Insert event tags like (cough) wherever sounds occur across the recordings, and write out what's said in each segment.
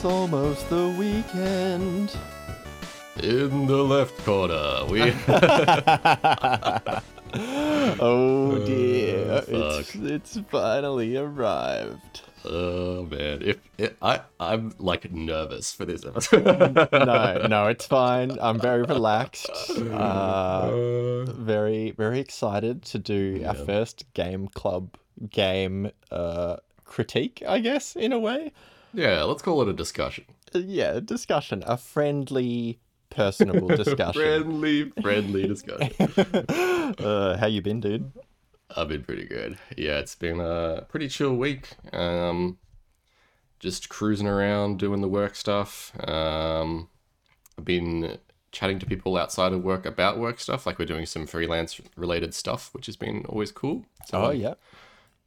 It's almost the weekend. In the left corner, we. (laughs) (laughs) oh dear, Oh, it's, it's finally arrived. oh man, if, if I I'm like nervous for this (laughs) episode. No, no, it's fine. I'm very relaxed. Uh, Uh, very, very excited to do our first game club game uh, critique, I guess, in a way. Yeah, let's call it a discussion. Uh, yeah, discussion, a friendly, personable (laughs) discussion. friendly, friendly discussion. (laughs) uh, how you been, dude? I've been pretty good. Yeah, it's been a pretty chill week. Um, just cruising around doing the work stuff. Um, I've been chatting to people outside of work about work stuff. Like we're doing some freelance related stuff, which has been always cool. So, Oh yeah,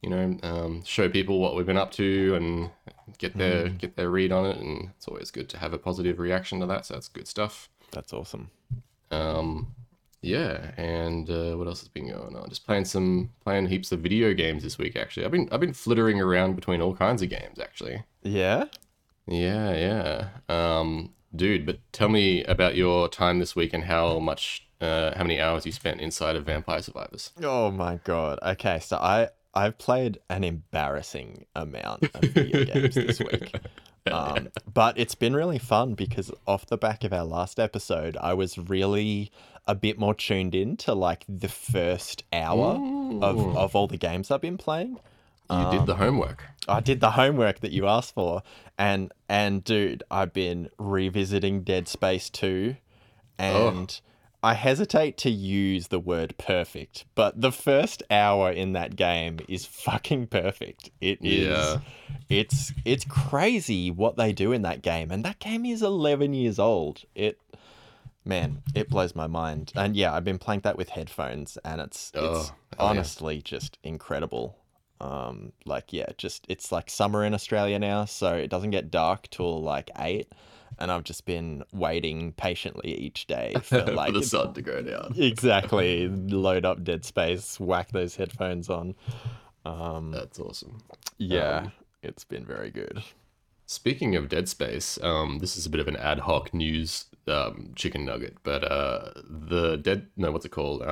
you know, um, show people what we've been up to and get their get their read on it. And it's always good to have a positive reaction to that. So that's good stuff. that's awesome. Um, yeah, and uh, what else has been going on? Just playing some, playing heaps of video games this week. Actually, I've been, I've been flittering around between all kinds of games. Actually, Yeah. yeah, yeah. Um, dude, but tell me about your time this week and how much, uh, how many hours you spent inside of Vampire Survivors. Oh my god. Okay, so I I've played an embarrassing amount of video (laughs) games this week. Um, but it's been really fun because off the back of our last episode, I was really a bit more tuned in to like the first hour of, of all the games I've been playing. You did the homework. I did the homework that you asked for, and and dude, I've been revisiting Dead Space 2, and I hesitate to use the word perfect, but the first hour in that game is fucking perfect. It is. Yeah. It's it's crazy what they do in that game, and that game is 11 years old. It. Man, it blows my mind. And yeah, I've been playing that with headphones and it's it's Oh, yeah. honestly just incredible. Um like yeah, just it's like summer in Australia now, so it doesn't get dark till like 8 and I've just been waiting patiently each day (laughs) for like for the sun to go down. (laughs) exactly load up dead space, whack those headphones on. Um That's awesome. yeah, Um, it's been very good. Speaking of Dead Space, um, this is a bit of an ad hoc news um, chicken nugget, but uh, the Dead no, what's it called?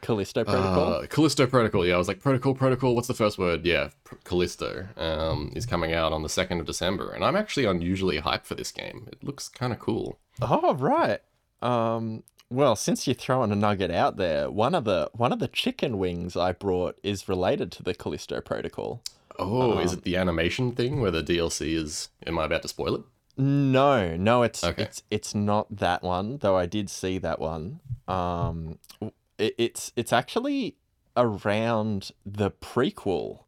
Um, Callisto Protocol. uh, Callisto Protocol. Yeah, I was like Protocol, Protocol. What's the first word? Yeah, Pr- Callisto um, is coming out on the second of December, and I'm actually unusually hyped for this game. It looks kind of cool. Oh right. Um well, since you're throwing a nugget out there, one of the one of the chicken wings I brought is related to the Callisto Protocol. Oh, is it the animation thing where the DLC is? Am I about to spoil it? No, no, it's Okay. it's it's not that one. Though I did see that one. Um, it, it's it's actually around the prequel.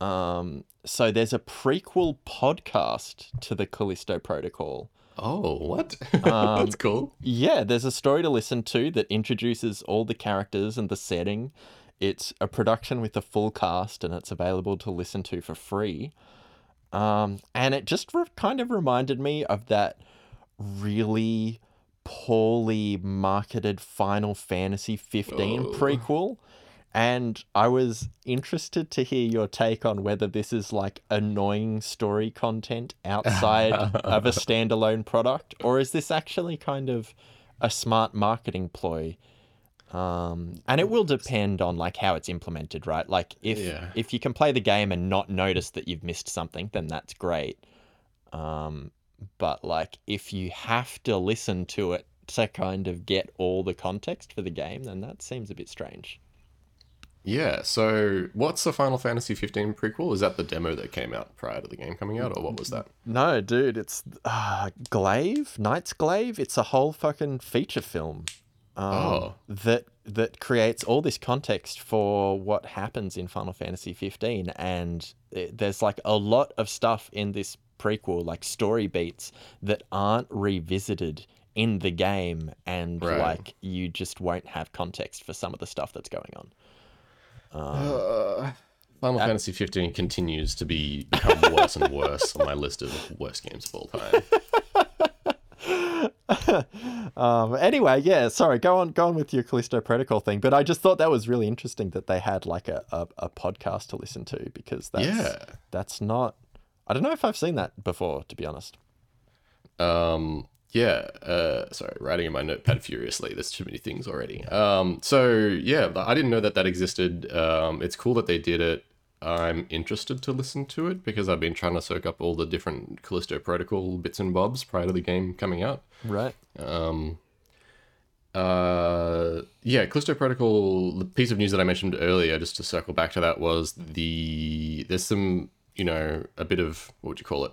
Um, so there's a prequel podcast to the Callisto Protocol. Oh, what? (laughs) Um, That's cool. Yeah, there's a story to listen to that introduces all the characters and the setting. It's a production with a full cast and it's available to listen to for free. Um, and it just re- kind of reminded me of that really poorly marketed Final Fantasy 15 Oh. prequel. And I was interested to hear your take on whether this is like annoying story content outside (laughs) of a standalone product, or is this actually kind of a smart marketing ploy? Um, and it will depend on like how it's implemented, right? Like if Yeah. if you can play the game and not notice that you've missed something, then that's great. Um, but like if you have to listen to it to kind of get all the context for the game, then that seems a bit strange. Yeah, so what's the Final Fantasy 15 prequel? Is that the demo that came out prior to the game coming out, or what was that? No, dude, it's uh, Glaive, Knight's Glaive. It's a whole fucking feature film. Um, Oh. that that creates all this context for what happens in Final Fantasy 15, and it, there's like a lot of stuff in this prequel, like story beats that aren't revisited in the game, and Right. like you just won't have context for some of the stuff that's going on. Uh, (sighs) Final Fantasy 15 continues to be become worse and worse on my list of worst games of all time. (laughs) um, anyway, yeah, sorry, go on, go on with your Callisto Protocol thing. But I just thought that was really interesting that they had like a, a, a podcast to listen to because that's Yeah. that's not I don't know if I've seen that before, to be honest. Um, yeah, uh, sorry, writing in my notepad furiously. There's too many things already. Um, so yeah, I didn't know that that existed. Um, it's cool that they did it. I'm interested to listen to it because I've been trying to soak up all the different Callisto Protocol bits and bobs prior to the game coming out. Right. Um, uh, yeah, Callisto Protocol. The piece of news that I mentioned earlier, just to circle back to that, was the there's some you know a bit of what would you call it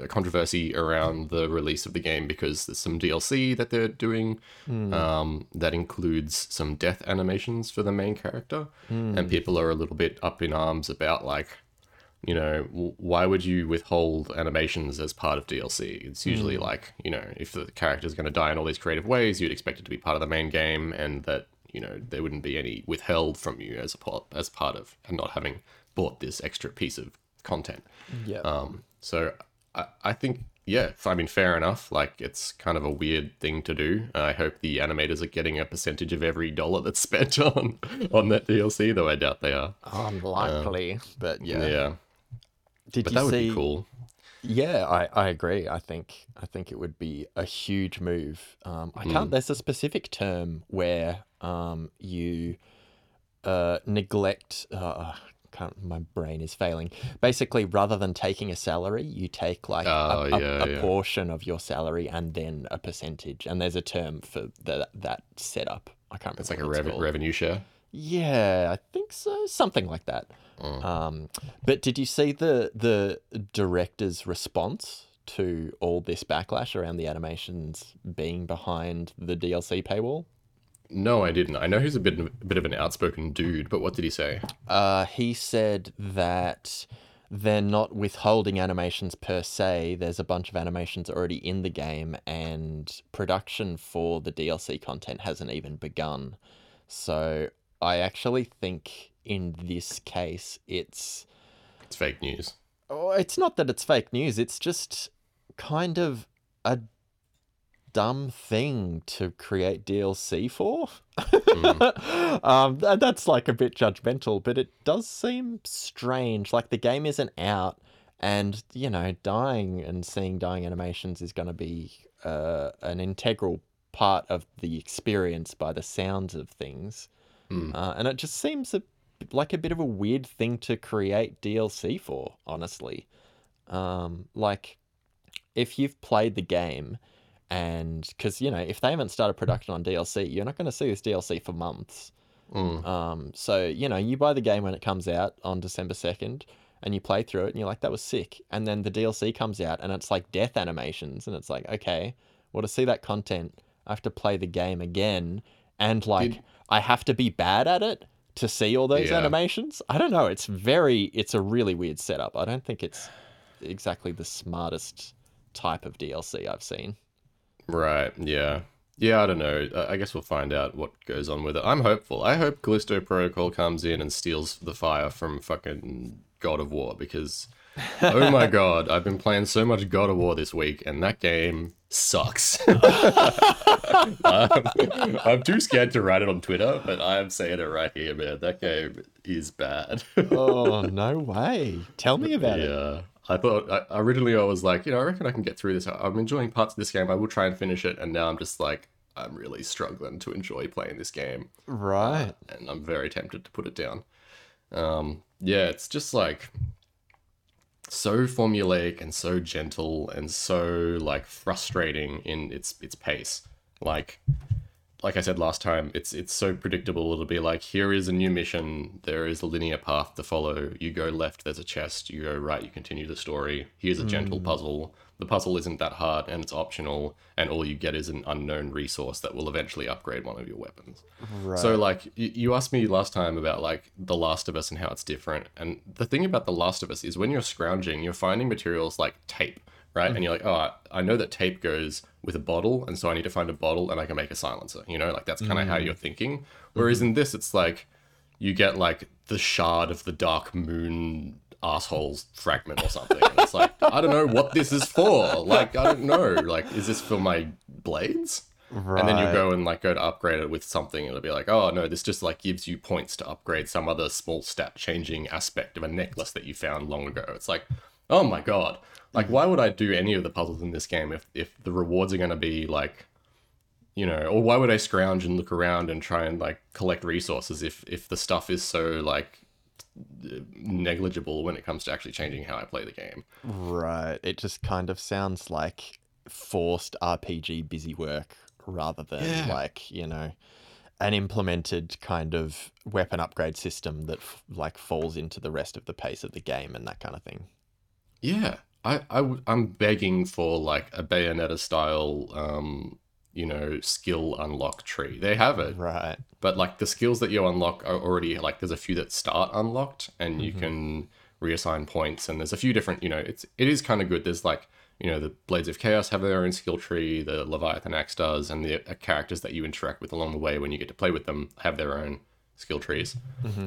A controversy around the release of the game because there's some DLC that they're doing hmm. um, that includes some death animations for the main character, hmm. and people are a little bit up in arms about like, you know, w- why would you withhold animations as part of DLC? It's usually hmm. like, you know, if the character's going to die in all these creative ways, you'd expect it to be part of the main game, and that you know there wouldn't be any withheld from you as a part as part of and not having bought this extra piece of content. Yeah. Um, so I, I think, yeah, I mean, fair enough. Like, it's kind of a weird thing to do. I hope the animators are getting a percentage of every dollar that's (laughs) spent on on that DLC, though I doubt they are. Unlikely, but yeah. Yeah, Did but you that would see? be cool. Yeah, I, I agree. I think I think it would be a huge move. Um, I can't. There's a specific term where um, you uh, neglect. Uh, can't. My brain is failing. Basically, rather than taking a salary, you take like Oh, a, a, yeah, a yeah. portion of your salary and then a percentage. And there's a term for the, that setup. I can't remember. It's like a rev- revenue share. Yeah, I think so. Something like that. Mm. Um, but did you see the the director's response to all this backlash around the animations being behind the DLC paywall? No, I didn't. I know he's a bit a bit of an outspoken dude, but what did he say? Uh, he said that they're not withholding animations per se. There's a bunch of animations already in the game, and production for the DLC content hasn't even begun. So I actually think in this case, it's It's fake news. Oh, it's not that it's fake news. It's just kind of a dumb thing to create DLC for. (laughs) um, th- that's like a bit judgmental, but it does seem strange. Like the game isn't out, and you know, dying and seeing dying animations is going to be uh, an integral part of the experience by the sounds of things. Uh, and it just seems a, like a bit of a weird thing to create DLC for, honestly. Um, like, if you've played the game, and because you know, if they haven't started production on DLC, you're not going to see this DLC for months. Mm. Um, so you know, you buy the game when it comes out on December second, and you play through it, and you're like, "That was sick." And then the DLC comes out, and it's like death animations, and it's like, okay, well, to see that content, I have to play the game again, and like, Did- I have to be bad at it to see all those Yeah. animations. I don't know. It's very, it's a really weird setup. I don't think it's exactly the smartest type of DLC I've seen. Right. Yeah. Yeah. I don't know. I I guess we'll find out what goes on with it. I'm hopeful. I hope Callisto Protocol comes in and steals the fire from fucking God of War because, oh my (laughs) god, I've been playing so much God of War this week, and that game sucks. (laughs) Um, I'm too scared to write it on Twitter, but I'm saying it right here, man. That game is bad. oh (laughs) no way! Tell me about it. Yeah. I thought I, originally I was like, you know, I reckon I can get through this. I'm enjoying parts of this game. I will try and finish it. And now I'm just like, I'm really struggling to enjoy playing this game. Right. And I'm very tempted to put it down. Um, yeah, it's just like so formulaic and so gentle and so like frustrating in its its pace. Like like I said last time, it's it's so predictable. It'll be like, here is a new mission. There is a linear path to follow. You go left, there's a chest. You go right, you continue the story. Here's a gentle hmm. puzzle. The puzzle isn't that hard and it's optional, and all you get is an unknown resource that will eventually upgrade one of your weapons. Right. So, like, you, asked me last time about like The Last of Us and how it's different. And the thing about The Last of Us is when you're scrounging, you're finding materials like tape, right? Hmm. And you're like, oh, I know that tape goes with a bottle, and so I need to find a bottle and I can make a silencer. You know, like that's kind of how mm. you're thinking. Whereas mm-hmm. in this, it's like you get like the shard of the Dark Moon assholes fragment or something. And it's like I don't know what this is for. Like I don't know. Like is this for my blades? right. And then you go and like go to upgrade it with something, it'll be like, oh no, this just like gives you points to upgrade some other small stat changing aspect of a necklace that you found long ago. It's like, Oh my god! Like, mm-hmm. why would I do any of the puzzles in this game if if the rewards are going to be like, you know, or why would I scrounge and look around and try and like collect resources if if the stuff is so like negligible when it comes to actually changing how I play the game? Right. It just kind of sounds like forced RPG busy work rather than Yeah. like, you know, an implemented kind of weapon upgrade system that f- like falls into the rest of the pace of the game and that kind of thing. Yeah, I, I w- I'm begging for like a Bayonetta style, um, you know, skill unlock tree. They have it, Right. but like the skills that you unlock are already like there's a few that start unlocked, and you can reassign points. And there's a few different, you know, it's it is kind of good. There's like you know the Blades of Chaos have their own skill tree, the Leviathan Axe does, and the uh, characters that you interact with along the way when you get to play with them have their own skill trees.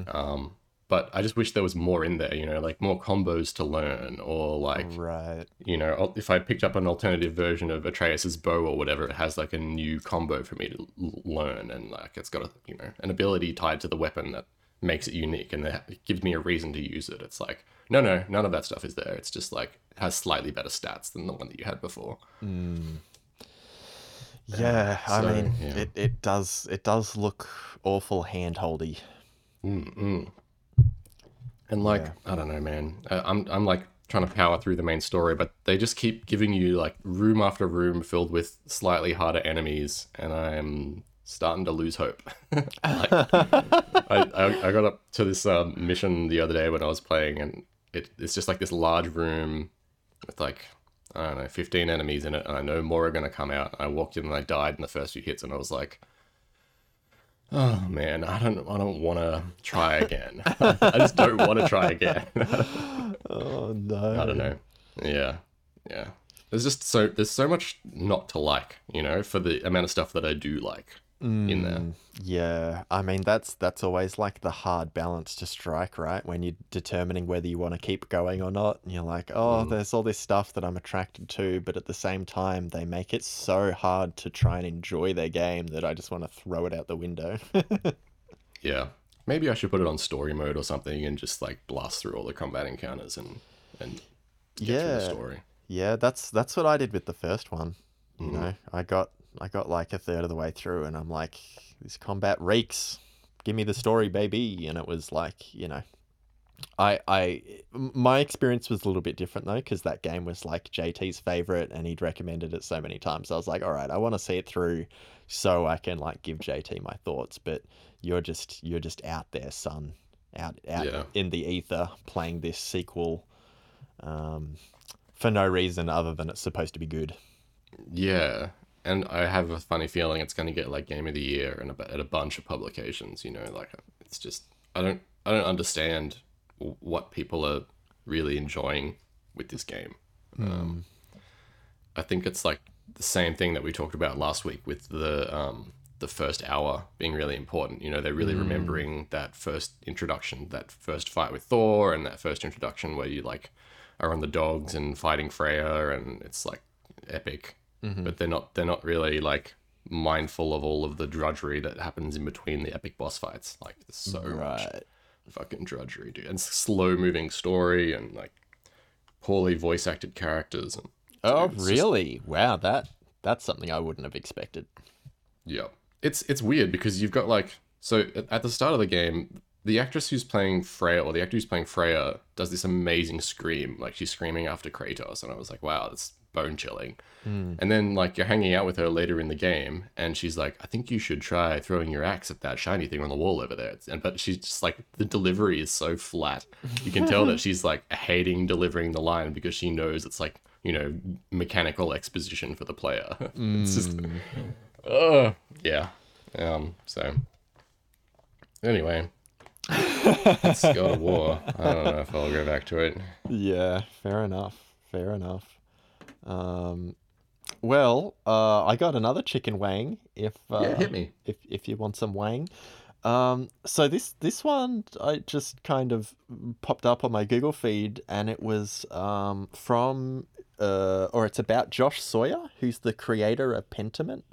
Um, but I just wish there was more in there, you know, like more combos to learn, or like Right. you know, if I picked up an alternative version of Atreus's bow or whatever, it has like a new combo for me to l- learn, and like it's got a you know an ability tied to the weapon that makes it unique, and that it gives me a reason to use it. It's like no, no, none of that stuff is there. It's just like it has slightly better stats than the one that you had before. Hmm. Yeah, I so, mean, yeah. it, it does it does look awful handholdy. Mm-mm. And like Yeah. I don't know, man. I- I'm I'm like trying to power through the main story, but they just keep giving you like room after room filled with slightly harder enemies, and I'm starting to lose hope. (laughs) like, (laughs) I, I I got up to this um, mission the other day when I was playing, and it, it's just like this large room with like I don't know, 15 enemies in it, and I know more are gonna come out. I walked in and I died in the first few hits, and I was like. Oh man, I don't I don't want to try again. (laughs) I just don't want to try again. (laughs) Oh no. I don't know. Yeah. Yeah. There's just so there's so much not to like, you know, for the amount of stuff that I do like in there. Mm, Yeah, I mean that's that's always like the hard balance to strike, right? When you're determining whether you want to keep going or not, and you're like, oh, Mm. there's all this stuff that I'm attracted to, but at the same time, they make it so hard to try and enjoy their game that I just want to throw it out the window. (laughs) Yeah. Maybe I should put it on story mode or something and just like blast through all the combat encounters and and get through the story. Yeah, that's that's what I did with the first one. You Mhm. know, I got I got like a third of the way through, and I'm like, this combat reeks. Give me the story, baby. And it was like, you know, I, I, my experience was a little bit different though, because that game was like JT's favorite, and he'd recommended it so many times. I was like, all right, I want to see it through, so I can like give JT my thoughts. But you're just you're just out there, son, out out Yeah. in the ether, playing this sequel. Um, for no reason other than it's supposed to be good. Yeah. And I have a funny feeling it's going to get like game of the year and at a bunch of publications, you know, like it's just I don't I don't understand what people are really enjoying with this game. Um, I think it's like the same thing that we talked about last week with the um, the first hour being really important. You know, they're really remembering that first introduction, that first fight with Thor, and that first introduction where you like are on the dogs and fighting Freya, and it's like epic. Mm-hmm. But they're not they're not really like mindful of all of the drudgery that happens in between the epic boss fights. Like there's so much fucking drudgery, dude, and slow moving story and like poorly voice acted characters and Oh, it's just- really? Wow, that that's something I wouldn't have expected. Yeah. It's it's weird because you've got like so at the start of the game, the actress who's playing Freya or the actor who's playing Freya does this amazing scream, like she's screaming after Kratos, and I was like, wow, that's bone chilling. And then like you're hanging out with her later in the game, and she's like, I think you should try throwing your axe at that shiny thing on the wall over there. And but she's just like the delivery is so flat. You can tell that (laughs) she's like hating delivering the line because she knows it's like you know mechanical exposition for the player. (laughs) it's just uh, yeah. Um, so anyway, it's God of War. I don't know if I'll go back to it. Yeah, fair enough. Fair enough. Um, well, uh, I got another chicken wang. If uh, Yeah, hit me. if if you want some wang. Um, so this this one I just kind of popped up on my Google feed, and it was um, from uh, or it's about Josh Sawyer, who's the creator of Pentiment.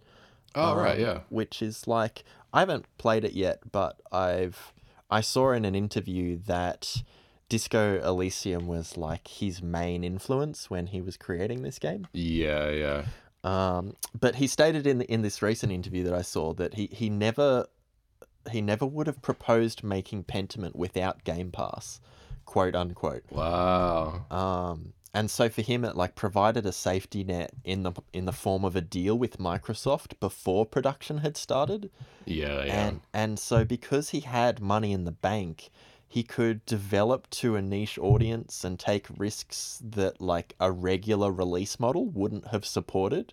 Oh right, um, yeah. Which is like I haven't played it yet, but I've I saw in an interview that Disco Elysium was like his main influence when he was creating this game. Yeah, yeah. Um, but he stated in in this recent interview that I saw that he, he never he never would have proposed making Pentiment without Game Pass, quote unquote. Wow. Um, and so for him, it like provided a safety net in the in the form of a deal with Microsoft before production had started. Yeah, yeah. And and so because he had money in the bank, he could develop to a niche audience and take risks that like a regular release model wouldn't have supported.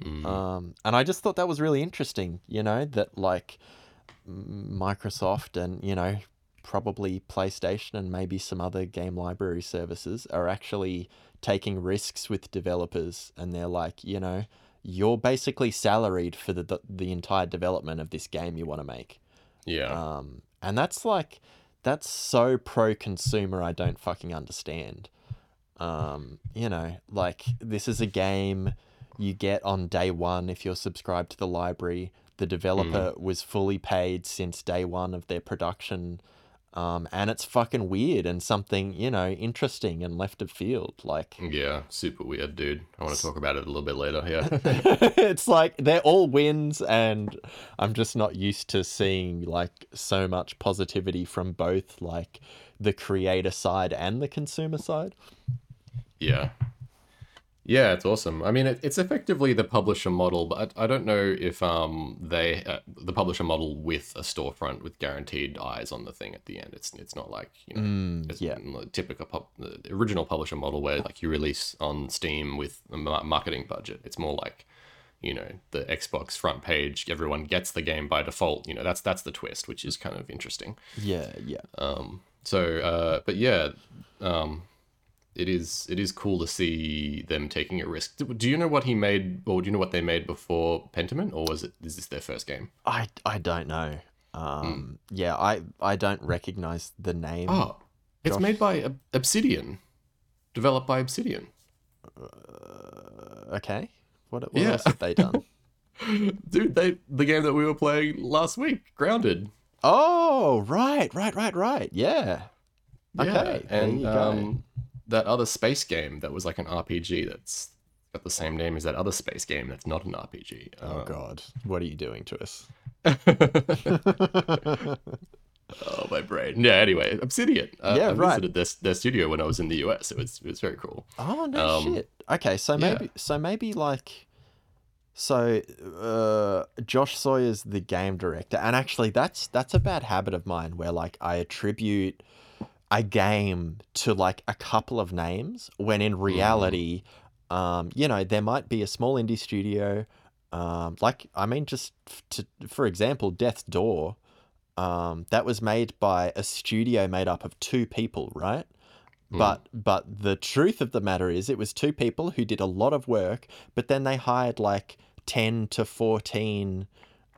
Mm. Um, and I just thought that was really interesting, you know, that like Microsoft and, you know, probably PlayStation and maybe some other game library services are actually taking risks with developers and they're like, you know, you're basically salaried for the the, the entire development of this game you want to make. yeah. Um, and that's like, that's so pro consumer, I don't fucking understand. Um, you know, like, this is a game you get on day one if you're subscribed to the library. The developer was fully paid since day one of their production. Um, and it's fucking weird and something, you know, interesting and left of field. Like, yeah, super weird, dude. I want to talk about it a little bit later. Yeah. (laughs) it's like they're all wins and i'm just not used to seeing like so much positivity from both like the creator side and the consumer side Yeah. Yeah, it's awesome. I mean, it, it's effectively the publisher model, but I, I don't know if um they uh, the publisher model with a storefront with guaranteed eyes on the thing at the end. It's it's not like you know it's yeah. the typical pub, the original publisher model where like you release on Steam with a marketing budget. It's more like you know the Xbox front page. Everyone gets the game by default. You know that's that's the twist, which is kind of interesting. yeah yeah Um, so, uh, but yeah, um, it is it is cool to see them taking a risk. Do, you know what he made, or do you know what they made before Pentiment, or was it is this their first game? i i don't know um yeah i i don't recognize the name Oh, it's Josh? made by Obsidian, developed by Obsidian. okay what, what Yeah. else have they done (laughs) Dude, they the game that we were playing last week, Grounded. oh right right right right yeah Yeah, okay and um, that other space game that was like an RPG that's got the same name as that other space game that's not an RPG. oh Um, god what are you doing to us (laughs) (laughs) Oh, my brain. Yeah. Anyway, Obsidian. Uh, Yeah, I right. visited their, their studio when I was in the US. It was it was very cool. Oh no Um, shit. Okay, so yeah. maybe so maybe like so uh Josh Sawyer's the game director and actually that's that's a bad habit of mine where like I attribute a game to like a couple of names when in reality um you know there might be a small indie studio um like I mean just to for example Death's Door um that was made by a studio made up of two people right? But but the truth of the matter is it was two people who did a lot of work but then they hired like 10 to 14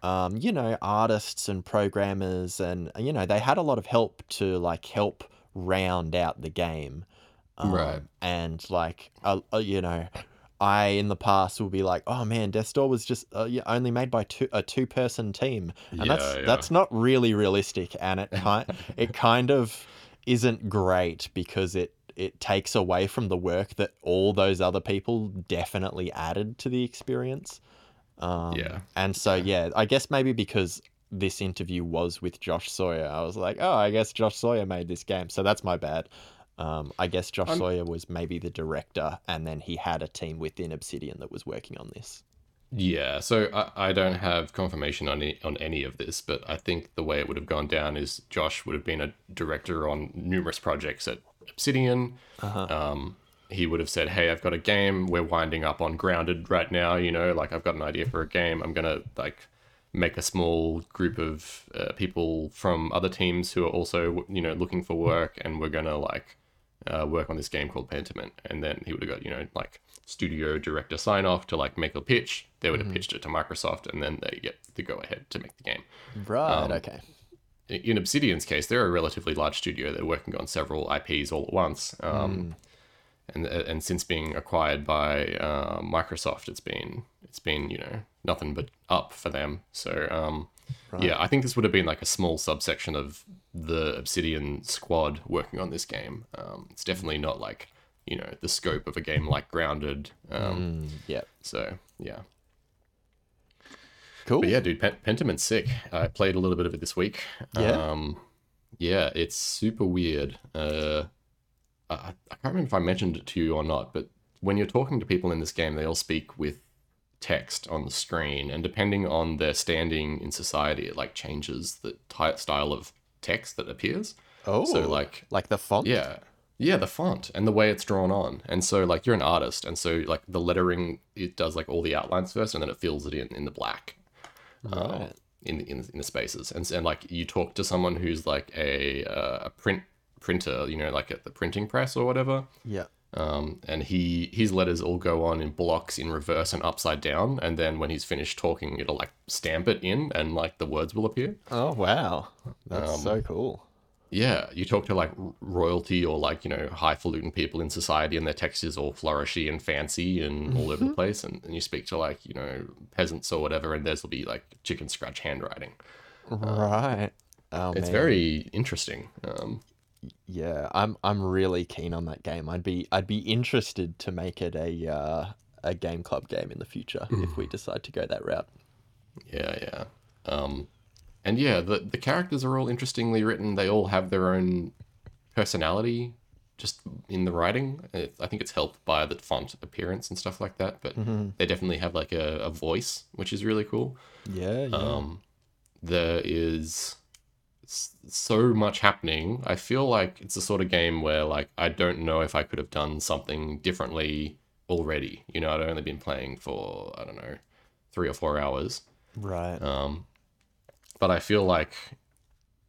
um, you know artists and programmers and you know they had a lot of help to like help round out the game um, Right. and like uh, you know I in the past will be like, oh man, Death Door was just uh, only made by two, a two person team, and that's Yeah, yeah. that's not really realistic, and it (laughs) kind it kind of isn't great because it it takes away from the work that all those other people definitely added to the experience. Um, Yeah. and so yeah, I guess maybe because this interview was with Josh Sawyer, I was like, oh, I guess Josh Sawyer made this game, so that's my bad. Um, I guess Josh I'm- Sawyer was maybe the director, and then he had a team within Obsidian that was working on this. Yeah, so I, I don't have confirmation on any, on any of this, but I think the way it would have gone down is Josh would have been a director on numerous projects at Obsidian. Um, he would have said, "Hey, I've got a game. We're winding up on Grounded right now. You know, like I've got an idea for a game. I'm gonna like make a small group of uh, people from other teams who are also you know looking for work, and we're gonna like uh, work on this game called Pentiment. And then he would have got, you know, like studio director sign off to like make a pitch. They would have pitched it to Microsoft and then they get the go ahead to make the game. Right. Um, okay. In Obsidian's case, they're a relatively large studio. They're working on several IPs all at once. Um, and, and since being acquired by uh, Microsoft, it's been it's been you know nothing but up for them. So um, Yeah, I think this would have been like a small subsection of the Obsidian squad working on this game. Um, it's definitely not like you know the scope of a game like Grounded. Um, Mm, yeah. So yeah, Cool. but yeah, dude, Pen- Pentiment's sick. I played a little bit of it this week. Yeah? Um, yeah, it's super weird. Uh, I, I can't remember if I mentioned it to you or not, but when you're talking to people in this game, they all speak with text on the screen, and depending on their standing in society, it like changes the ty- style of text that appears. Oh, So like like the font. yeah. Yeah, the font and the way it's drawn on. And so like you're an artist and so like the lettering it does like all the outlines first and then it fills it in in the black. um, Right. in, the- in in the spaces. And and like you talk to someone who's like a uh, a print printer, you know, like at the printing press or whatever. Yeah. Um, and he his letters all go on in blocks in reverse and upside down, and then when he's finished talking, it'll like stamp it in, and like the words will appear. Oh wow, that's Um, so cool. Yeah, you talk to like royalty or like you know highfalutin people in society, and their text is all flourishy and fancy and (laughs) all over the place. And, and you speak to like you know peasants or whatever, and theirs will be like chicken scratch handwriting. right. Oh It's man. very interesting. Um, Yeah, I'm I'm really keen on that game. I'd be I'd be interested to make it a uh, a game club game in the future if we decide to go that route. Yeah, yeah. Um, and yeah, the the characters are all interestingly written. They all have their own personality, just in the writing. I think it's helped by the font appearance and stuff like that. But they definitely have like a, a voice, which is really cool. Yeah, yeah. Um, there is so much happening. I feel like it's the sort of game where like I don't know if I could have done something differently already. You know, I'd only been playing for I don't know three or four hours. right. Um, but I feel like,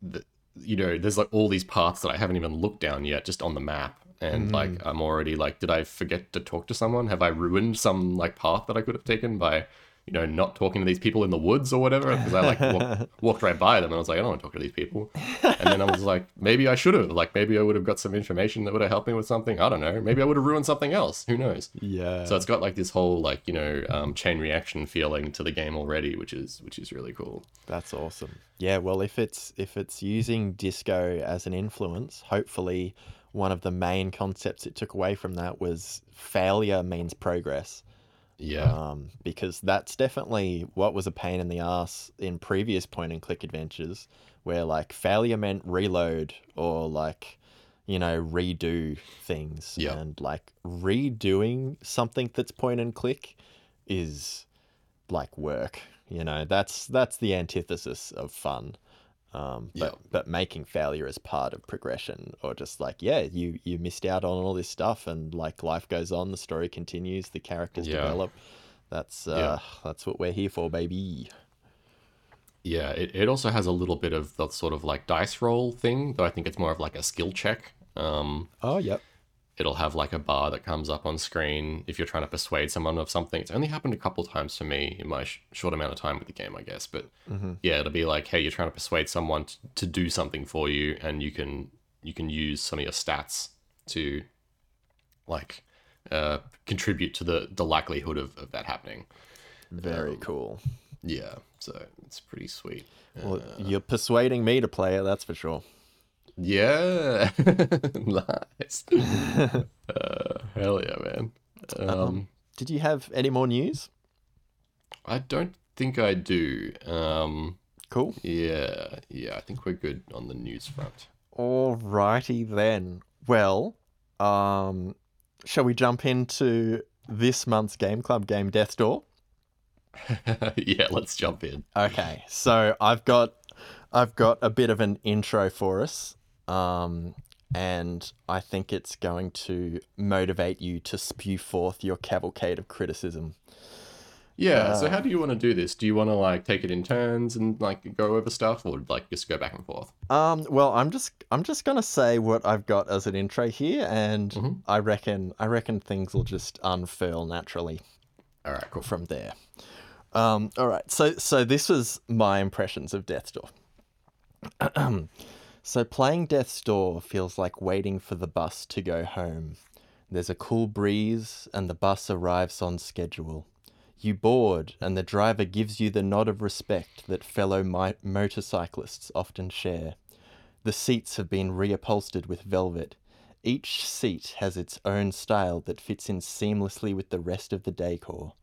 the, you know, there's like all these paths that I haven't even looked down yet, just on the map, and like I'm already like, did I forget to talk to someone? Have I ruined some like path that I could have taken by, you know, not talking to these people in the woods or whatever? Because I like walk, (laughs) walked right by them and I was like, I don't want to talk to these people. And then I was like, maybe I should have. Like maybe I would have got some information that would have helped me with something. I don't know. Maybe I would have ruined something else. Who knows? yeah. So it's got like this whole like you know um, chain reaction feeling to the game already, which is which is really cool. That's awesome. Yeah, well, if it's if it's using disco as an influence, hopefully one of the main concepts it took away from that was failure means progress. Yeah, Um, because that's definitely what was a pain in the ass in previous point and click adventures, where like failure meant reload or like, you know, redo things. Yeah. And like redoing something that's point and click is like work. You know, that's that's the antithesis of fun. Um, but Yeah. but making failure as part of progression, or just like yeah, you you missed out on all this stuff, and like life goes on, the story continues, the characters Yeah. develop. That's uh, that's what we're here for, baby. yeah. It, it also has a little bit of the sort of like dice roll thing, though I think it's more of like a skill check. Um, Oh yep. It'll have like a bar that comes up on screen if you're trying to persuade someone of something. It's only happened a couple times for me in my sh- short amount of time with the game, I guess. But mm-hmm. yeah, it'll be like, hey, you're trying to persuade someone t- to do something for you, and you can you can use some of your stats to like uh, contribute to the the likelihood of, of that happening. Very um, cool. Yeah, so it's pretty sweet. Well, uh, you're persuading me to play it, that's for sure. Yeah, (laughs) nice. (laughs) uh, hell yeah, man. Um, Did you have any more news? I don't think I do. Um, Cool. yeah, yeah, I think we're good on the news front. Alrighty then. Well, um, shall we jump into this month's Game Club game Death Door? (laughs) yeah, let's jump in. Okay, so I've got I've got a bit of an intro for us, um, and I think it's going to motivate you to spew forth your cavalcade of criticism. Yeah, so how do you want to do this? Do you want to like take it in turns and like go over stuff, or like just go back and forth? Um, well, I'm just I'm just gonna say what I've got as an intro here, and I reckon I reckon things will just unfurl naturally. All right, cool. from there. Um, all right, so so this was my impressions of Death's Door. (clears throat) so playing Death's Door feels like waiting for the bus to go home. There's a cool breeze, and the bus arrives on schedule. You board, and the driver gives you the nod of respect that fellow mi- motorcyclists often share. The seats have been reupholstered with velvet. Each seat has its own style that fits in seamlessly with the rest of the decor.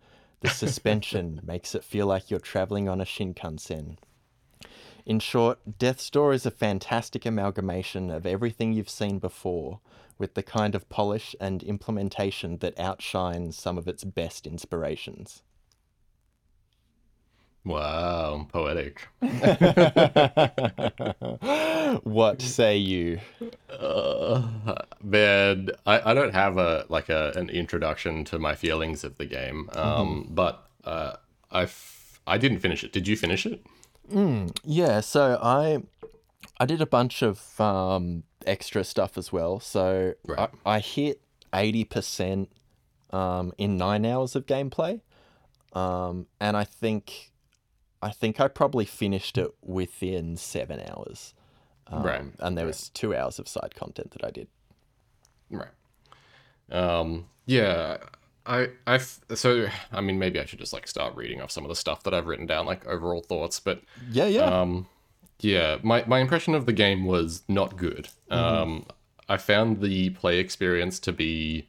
The (laughs) suspension makes it feel like you're traveling on a Shinkansen. In short, Death's Door is a fantastic amalgamation of everything you've seen before, with the kind of polish and implementation that outshines some of its best inspirations. Wow, poetic. (laughs) what say you? Uh, man, I, I don't have a like a an introduction to my feelings of the game. Um, but uh, I f- I didn't finish it. Did you finish it? Yeah, so I I did a bunch of um, extra stuff as well. So Right. I, I hit eighty percent um, in nine hours of gameplay, um, and I think I think I probably finished it within seven hours. Um, Right, and there was two hours of side content that I did. Right. Um, yeah, I, I, so, I mean, maybe I should just like start reading off some of the stuff that I've written down, like overall thoughts, but, Yeah, yeah. um, yeah, my, my impression of the game was not good. Um, I found the play experience to be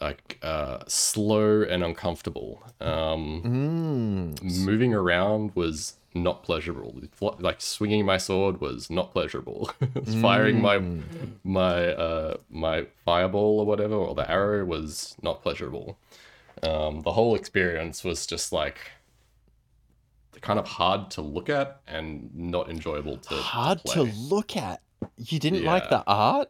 like, uh, slow and uncomfortable. Um, moving around was not pleasurable. Like swinging my sword was not pleasurable. (laughs) Firing my my uh, my fireball or whatever, or the arrow was not pleasurable. Um, the whole experience was just like kind of hard to look at and not enjoyable to Hard play. to look at. You didn't like the art?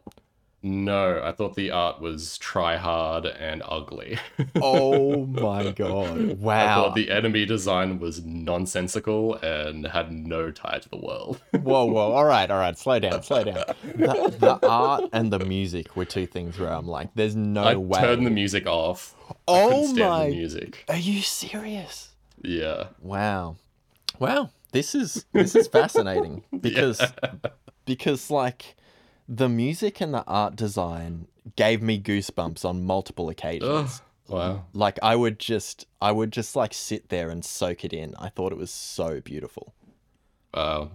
No, I thought the art was try hard and ugly. (laughs) Oh my god! I Wow. thought the enemy design was nonsensical and had no tie to the world. (laughs) Whoa, whoa! All right, all right. Slow down, slow down. The, the art and the music were two things where I'm like, there's no I way. turned the music off. Oh my! the music. Are you serious? Yeah. Wow, wow. This is this is fascinating (laughs) because because like the music and the art design gave me goosebumps on multiple occasions. Ugh. Wow. Like I would just I would just like sit there and soak it in. I thought it was so beautiful. Wow.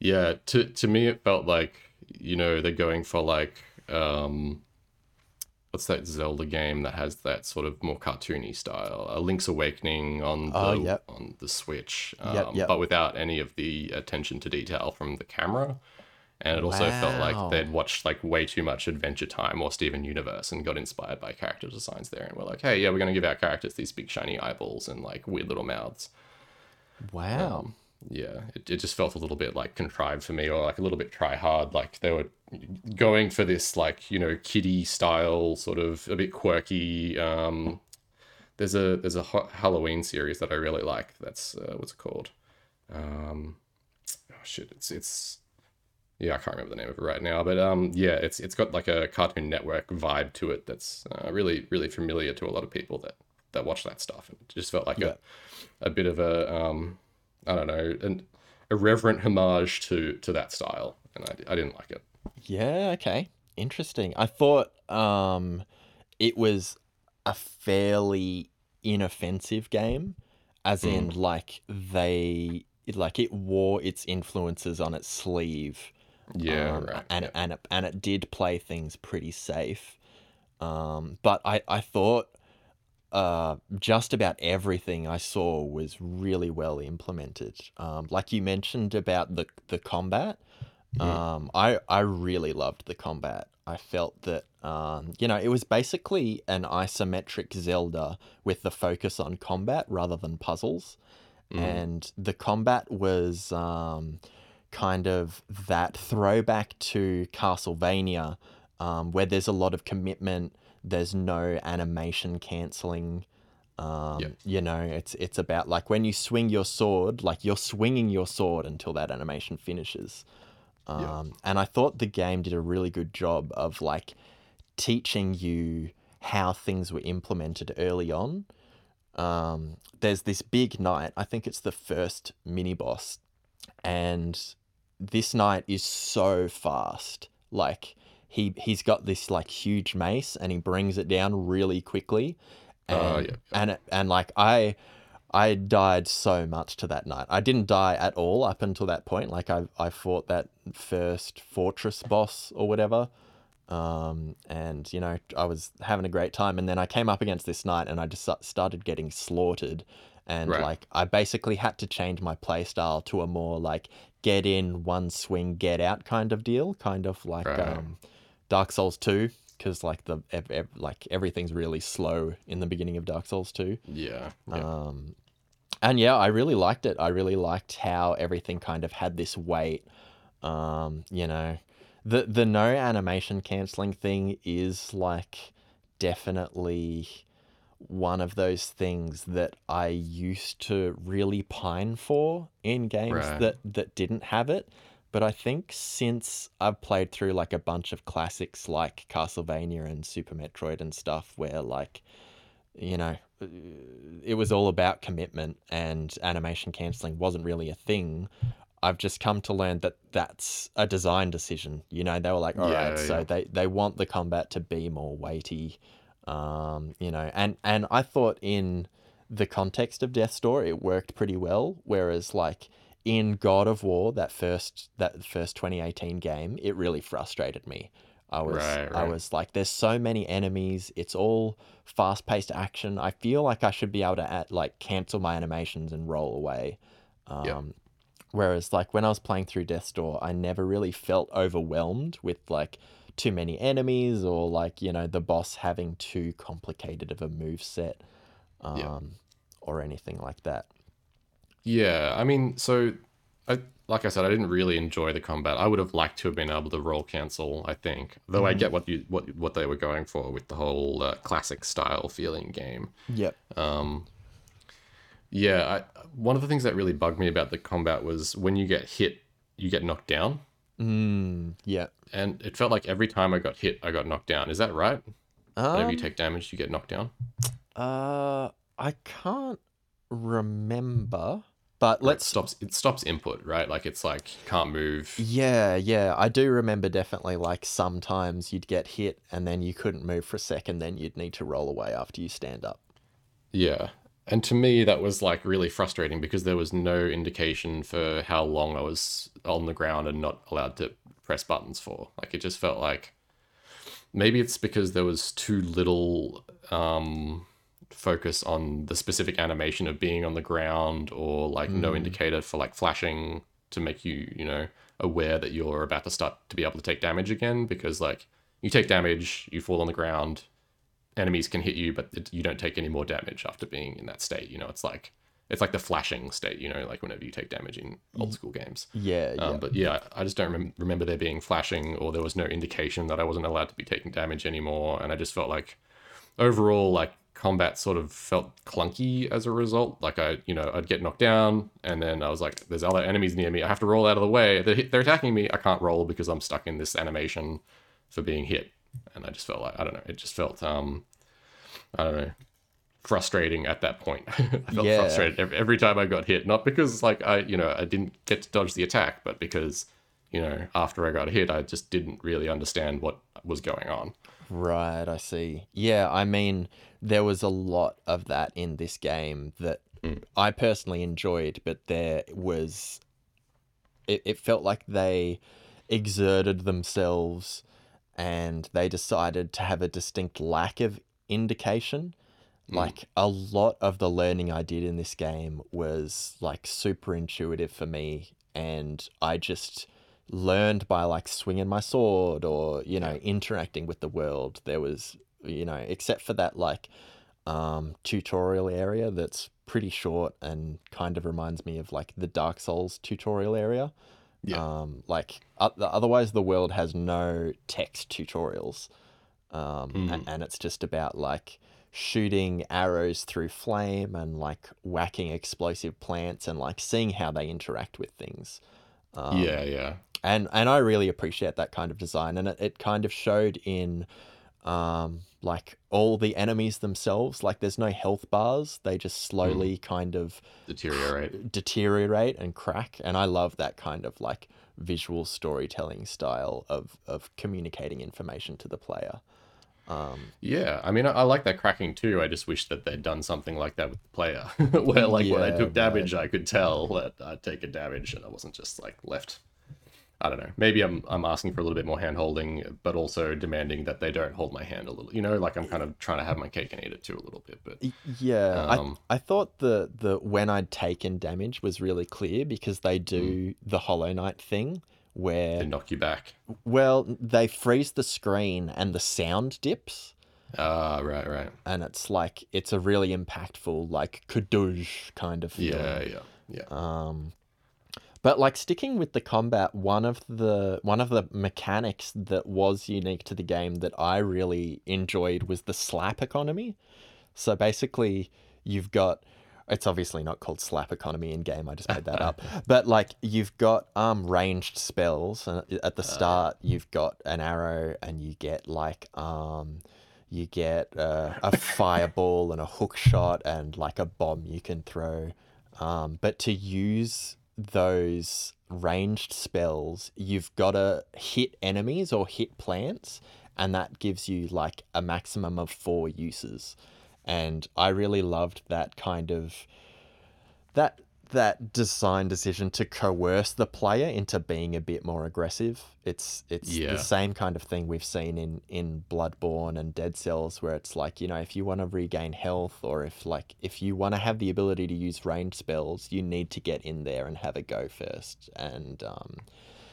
Yeah, to to me it felt like, you know, they're going for like um what's that Zelda game that has that sort of more cartoony style? A Link's Awakening on the Oh, yep. on the Switch. Um, Yep, yep. but without any of the attention to detail from the camera. And it also felt like they'd watched like way too much Adventure Time or Steven Universe and got inspired by character designs there and were like, hey, yeah, we're gonna give our characters these big shiny eyeballs and like weird little mouths. Wow. yeah, it, it just felt a little bit like contrived for me, or like a little bit try hard. Like they were going for this like you know kiddie style, sort of a bit quirky. Um, there's a there's a Halloween series that I really like. That's uh, what's it called? Um, oh shit, it's it's yeah, I can't remember the name of it right now, but um, yeah, it's it's got like a Cartoon Network vibe to it that's uh, really really familiar to a lot of people that that watch that stuff. And it just felt like Yeah. a a bit of a um, I don't know, an irreverent homage to to that style, and I, I didn't like it. Yeah, okay. Interesting. I thought um it was a fairly inoffensive game as in like they like it wore its influences on its sleeve. Yeah, um, right. And yeah. and it, and it did play things pretty safe. Um but I I thought uh, just about everything I saw was really well implemented. Um, like you mentioned about the the combat, um, I I really loved the combat. I felt that um, you know it was basically an isometric Zelda with the focus on combat rather than puzzles, and the combat was um, kind of that throwback to Castlevania, um, where there's a lot of commitment. There's no animation canceling. Um, Yep. You know, it's it's about like when you swing your sword, like you're swinging your sword until that animation finishes. Um, And I thought the game did a really good job of like teaching you how things were implemented early on. Um, there's this big knight. I think it's the first mini boss, and this knight is so fast. Like he he's got this like huge mace, and he brings it down really quickly, and Oh, yeah, yeah. and it- and like I I died so much to that knight. I didn't die at all up until that point. Like I I fought that first fortress boss or whatever. Um, and you know, I was having a great time, and then I came up against this knight, and I just started getting slaughtered, and Right. like I basically had to change my playstyle to a more like get in one swing, get out kind of deal, kind of like Right. um, Dark Souls two, because like the ev- ev- like everything's really slow in the beginning of Dark Souls two. Yeah. yeah. Um, and yeah, I really liked it. I really liked how everything kind of had this weight. Um, you know, the the no animation canceling thing is like definitely one of those things that I used to really pine for in games Right. that that didn't have it. But I think since I've played through like a bunch of classics like Castlevania and Super Metroid and stuff, where like you know, uh, it was all about commitment and animation canceling wasn't really a thing. I've just come to learn that that's a design decision. You know, they were like, all right, Yeah, so yeah. they, they want the combat to be more weighty. Um, you know, and, and I thought in the context of Death Door, it worked pretty well. Whereas like in God of War, that first that first 2018 game, it really frustrated me. I was Right, I was like, there's so many enemies. It's all fast paced action. I feel like I should be able to add, like cancel my animations and roll away. Um, Yeah. Whereas like when I was playing through Death Door, I never really felt overwhelmed with like too many enemies or like you know the boss having too complicated of a move set, um, Yeah. or anything like that. Yeah, I mean, so I like I said, I didn't really enjoy the combat. I would have liked to have been able to roll cancel. I think, though, I get what you what what they were going for with the whole uh, classic style feeling game. Yep. Um, yeah, I, one of the things that really bugged me about the combat was when you get hit, you get knocked down, Mm, yeah. and it felt like every time I got hit, I got knocked down. Is that right? Whenever you Um, take damage, you get knocked down. uh, I can't remember, but Or it let's stops. It stops input, right? Like it's like can't move. Yeah, yeah. I do remember definitely like sometimes you'd get hit and then you couldn't move for a second, then you'd need to roll away after you stand up. Yeah. And to me, that was like really frustrating because there was no indication for how long I was on the ground and not allowed to press buttons for. Like, it just felt like maybe it's because there was too little um, focus on the specific animation of being on the ground or like no indicator for like flashing to make you, you know, aware that you're about to start to be able to take damage again because like you take damage, you fall on the ground, enemies can hit you, but it, you don't take any more damage after being in that state. You know, it's like it's like the flashing state. You know, like whenever you take damage in old school games. Yeah, yeah. Um, but yeah, I just don't rem- remember there being flashing, or there was no indication that I wasn't allowed to be taking damage anymore. And I just felt like overall, like combat sort of felt clunky as a result. Like I, you know, I'd get knocked down, and then I was like, "There's other enemies near me. I have to roll out of the way. They're, they're attacking me. I can't roll because I'm stuck in this animation for being hit." And I just felt like I don't know. It just felt um, I don't know, frustrating at that point. (laughs) I felt Yeah. frustrated every, every time I got hit, not because like I, you know, I didn't get to dodge the attack, but because you know, after I got hit, I just didn't really understand what was going on. Right, I see. Yeah, I mean, there was a lot of that in this game that I personally enjoyed, but there was. It, it felt like they exerted themselves and they decided to have a distinct lack of indication. Like, a lot of the learning I did in this game was like super intuitive for me, and I just learned by like swinging my sword or you know interacting with the world. There was you know except for that like um tutorial area that's pretty short and kind of reminds me of like the dark souls tutorial area Yeah. um like otherwise the world has no text tutorials um Mm. and, and it's just about like shooting arrows through flame and like whacking explosive plants and like seeing how they interact with things um, yeah, yeah, and and I really appreciate that kind of design, and it, it kind of showed in, um, like all the enemies themselves. Like there's no health bars; they just slowly kind of deteriorate. (sighs) deteriorate and crack. And I love that kind of like visual storytelling style of of communicating information to the player. Um, Yeah, I mean, I, I like that cracking too. I just wish that they'd done something like that with the player, (laughs) where like when I took damage, I could tell that I'd taken damage, and I wasn't just like left. I don't know. Maybe I'm I'm asking for a little bit more hand holding, but also demanding that they don't hold my hand a little. You know, like I'm kind of trying to have my cake and eat it too a little bit. But Yeah, Um, I I thought the the when I'd taken damage was really clear because they Hmm. do the Hollow Knight thing where they knock you back. well they freeze the screen and the sound dips Ah, right, right. and it's like it's a really impactful like kadoosh kind of feeling. Yeah, yeah, yeah. Um, but like sticking with the combat, one of the one of the mechanics that was unique to the game that I really enjoyed was the slap economy. So basically, you've got it's obviously not called slap economy in game. I just made that up. (laughs) But like you've got um ranged spells and at the start you've got an arrow and you get like um you get uh, a fireball and a hook shot and like a bomb you can throw. Um, but to use those ranged spells, you've got to hit enemies or hit plants, and that gives you like a maximum of four uses. And I really loved that kind of that that design decision to coerce the player into being a bit more aggressive. It's it's Yeah. the same kind of thing we've seen in in Bloodborne and Dead Cells where it's like, you know, if you want to regain health or if like if you want to have the ability to use ranged spells, you need to get in there and have a go first. And um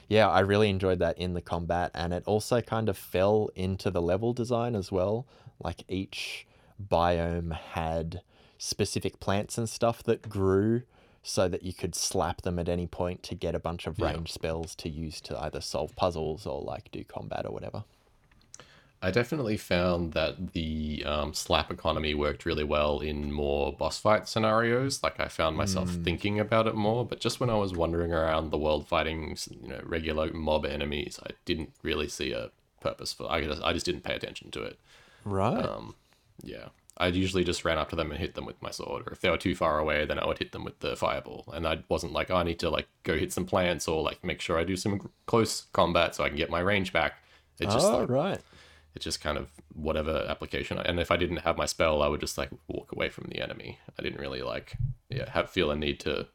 yeah, I really enjoyed that in the combat and it also kind of fell into the level design as well. Like each biome had specific plants and stuff that grew so that you could slap them at any point to get a bunch of Yeah. ranged spells to use to either solve puzzles or like do combat or whatever. I definitely found that the um, slap economy worked really well in more boss fight scenarios. Like I found myself thinking about it more, but just when I was wandering around the world fighting, you know, regular mob enemies, I didn't really see a purpose for. I just, I just didn't pay attention to it. Right. Um, yeah, I usually just ran up to them and hit them with my sword, or if they were too far away, then I would hit them with the fireball. And I wasn't like, oh, I need to like go hit some plants or like make sure I do some close combat so I can get my range back. It's just oh, like, right. it's just kind of whatever application. And if I didn't have my spell, I would just like walk away from the enemy. I didn't really like, yeah, have feel a need to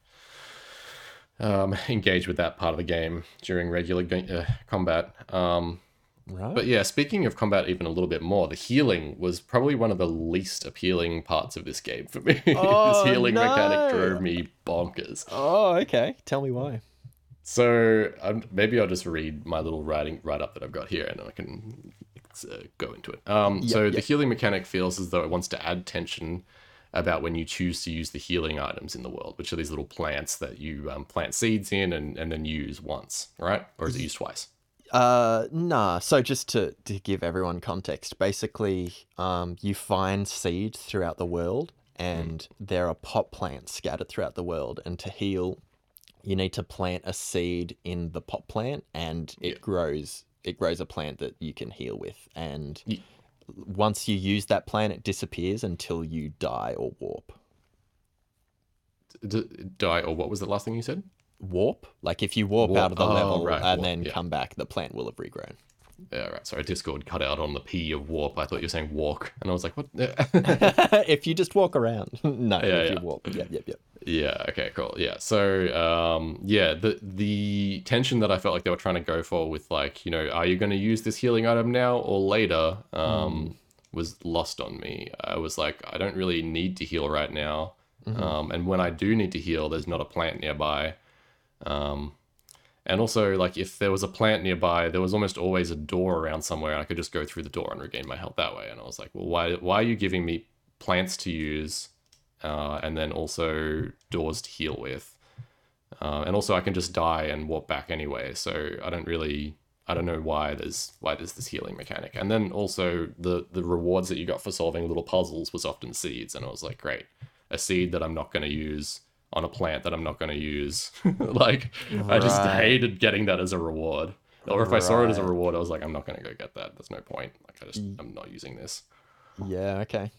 um, engage with that part of the game during regular ga- uh, combat. Um, Right. but yeah, speaking of combat, even a little bit more, the healing was probably one of the least appealing parts of this game for me. (laughs) Oh, this healing no. mechanic drove me bonkers. oh, okay. Tell me why. So um, maybe I'll just read my little writing write up that I've got here, and I can uh, go into it. Um, so the healing mechanic feels as though it wants to add tension about when you choose to use the healing items in the world, which are these little plants that you um, plant seeds in and, and then use once, right? Or is it used twice? Uh, nah. So just to, to give everyone context, basically, um, you find seeds throughout the world, and there are pot plants scattered throughout the world. And to heal, you need to plant a seed in the pot plant, and it Yeah. grows. It grows a plant that you can heal with, and Ye- once you use that plant, it disappears until you die or warp. D- die, or what was the last thing you said? Warp, like if you warp, Warp. out of the Oh, level right, and warp, then yeah. come back, the plant will have regrown. Yeah, right. Sorry, Discord cut out on the P of warp. I thought you were saying walk, and I was like, what? (laughs) (laughs) if you just walk around, (laughs) no. Yeah, if yeah. you warp, yep, yep, yep. Yeah. Okay. Cool. Yeah. So, um, yeah, the the tension that I felt like they were trying to go for with like, you know, are you going to use this healing item now or later? Um, was lost on me. I was like, I don't really need to heal right now. Um, and when I do need to heal, there's not a plant nearby. Um, and also, like, if there was a plant nearby, there was almost always a door around somewhere, and I could just go through the door and regain my health that way. And I was like, well, why why are you giving me plants to use? uh, and then also doors to heal with. Uh, and also, I can just die and warp back anyway. So I don't really, I don't know why there's why there's this healing mechanic. And then also the the rewards that you got for solving little puzzles was often seeds, and I was like, great, a seed that I'm not going to use on a plant that I'm not going to use. (laughs) like I just hated getting that as a reward. Or if I saw it as a reward, I was like, I'm not going to go get that. There's no point. Like I just, I'm not using this. Yeah, okay.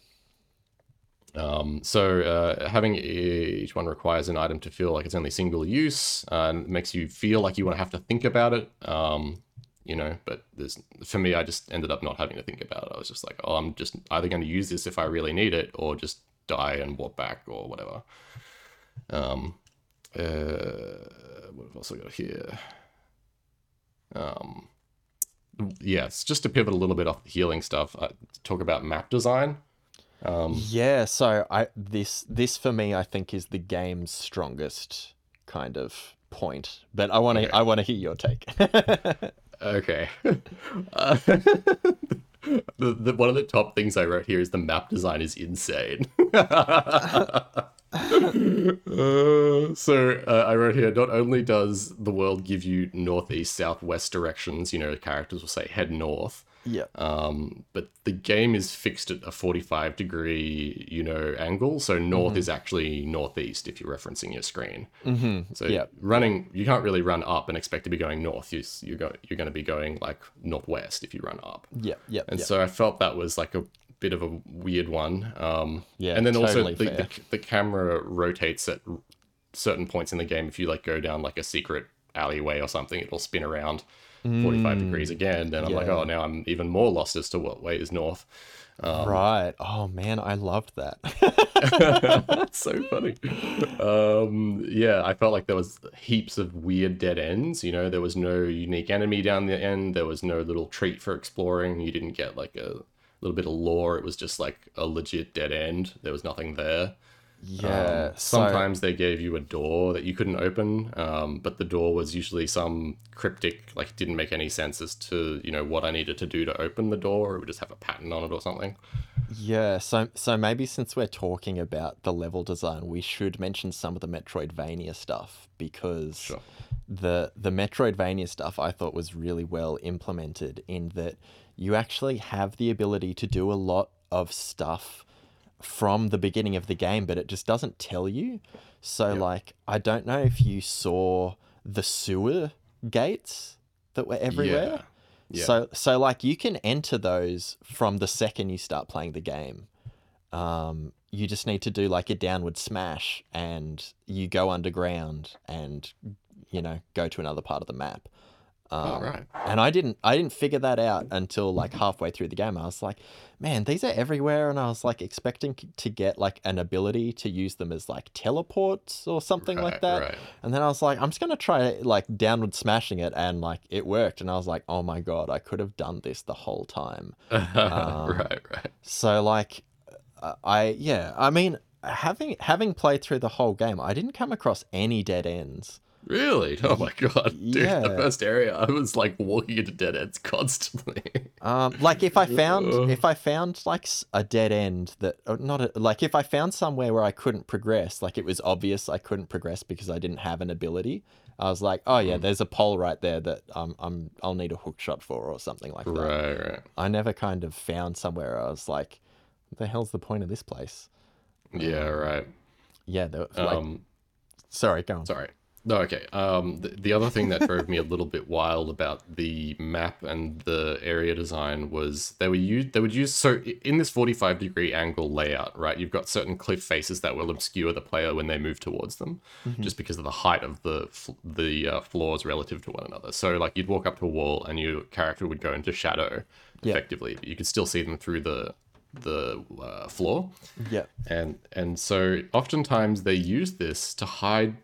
Um, so uh, having each one requires an item to feel like it's only single use uh, and makes you feel like you want to have to think about it. Um, you know. But there's for me, I just ended up not having to think about it. I was just like, oh, I'm just either going to use this if I really need it, or just die and walk back or whatever. Um, uh, what have I also got here? Um, yes, just to pivot a little bit off the healing stuff, uh, talk about map design. Um, yeah, so I this this for me I think is the game's strongest kind of point. But I want to Okay. I want to hear your take. okay. Uh, (laughs) (laughs) the, the, one of the top things I wrote here is the map design is insane. (laughs) (laughs) Uh, so uh, I wrote here not only does the world give you northeast, southwest directions, you know, characters will say head north, yeah. um, but the game is fixed at a 45 degree, you know, angle. So north is actually northeast if you're referencing your screen. Mm-hmm. So Yeah. running, you can't really run up and expect to be going north. You, you're, go, you're going to be going like northwest if you run up. Yeah. Yeah. And yeah. so I felt that was like a bit of a weird one. Um, Yeah, and then totally also the, the, the camera rotates at certain points in the game. If you like go down like a secret alleyway or something, it'll spin around 45 degrees again. Then I'm like, Mm. oh, now I'm even more lost as to what way is north. Um, right. Oh man, I loved that. (laughs) That's so funny. (laughs) Um, yeah, I felt like there was heaps of weird dead ends. You know, there was no unique enemy down the end. There was no little treat for exploring. You didn't get like a little bit of lore. It was just like a legit dead end. There was nothing there. yeah. Um, so- sometimes they gave you a door that you couldn't open, um, but the door was usually some cryptic, like it didn't make any sense as to you know what I needed to do to open the door. It would just have a pattern on it or something. Yeah, so so maybe since we're talking about the level design, we should mention some of the Metroidvania stuff because Sure. the the Metroidvania stuff I thought was really well implemented in that you actually have the ability to do a lot of stuff from the beginning of the game, but it just doesn't tell you. So like I don't know if you saw the sewer gates that were everywhere. Yeah. So so like you can enter those from the second you start playing the game. Um, you just need to do like a downward smash and you go underground and you know go to another part of the map. Um, Oh, right. And I didn't I didn't figure that out until like halfway through the game. I was like, man, these are everywhere, and I was like expecting to get like an ability to use them as like teleports or something like that. right. And then I was like, I'm just gonna try like downward smashing it, and like it worked. And I was like, oh my god, I could have done this the whole time. (laughs) Um, right, right. So like, uh, I yeah, I mean, having having played through the whole game, I didn't come across any dead ends. Really? Oh my god, dude! Yeah. The first area, I was like walking into dead ends (laughs) constantly. Um, like if I found Uh. if I found like a dead end that uh, not a, like if I found somewhere where I couldn't progress, like it was obvious I couldn't progress because I didn't have an ability. I was like, oh Hmm. yeah, there's a pole right there that um, I'm I'll need a hook shot for or something like that. right, right. I never kind of found somewhere I was like, what the hell's the point of this place? Yeah, right. Yeah, there, like, Um, sorry, go on. sorry. No, okay. Um, the, the other thing that drove me a little bit wild about the map and the area design was they were use they would use so in this forty five degree angle layout, right? You've got certain cliff faces that will obscure the player when they move towards them, just because of the height of the the uh, floors relative to one another. So like you'd walk up to a wall and your character would go into shadow, Yeah. effectively, but you could still see them through the the uh, floor Yeah, and and so oftentimes they use this to hide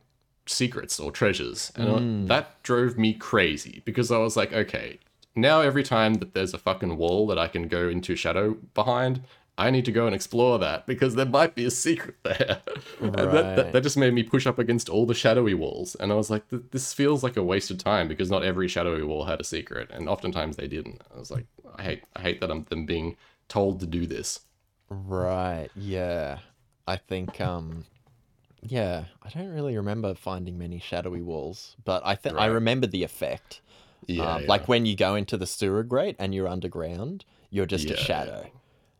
secrets or treasures. And that drove me crazy because i was like okay now every time that there's a fucking wall that i can go into shadow behind i need to go and explore that because there might be a secret (laughs) there. And that, that, that just made me push up against all the shadowy walls. And i was like this feels like a waste of time because not every shadowy wall had a secret and oftentimes they didn't. I was like i hate i hate that i'm them being told to do this. Right. Yeah, I think um, yeah, I don't really remember finding many shadowy walls, but I think I remember the effect. yeah, um, yeah. like when you go into the sewer grate and you're underground, you're just Yeah, a yeah. shadow.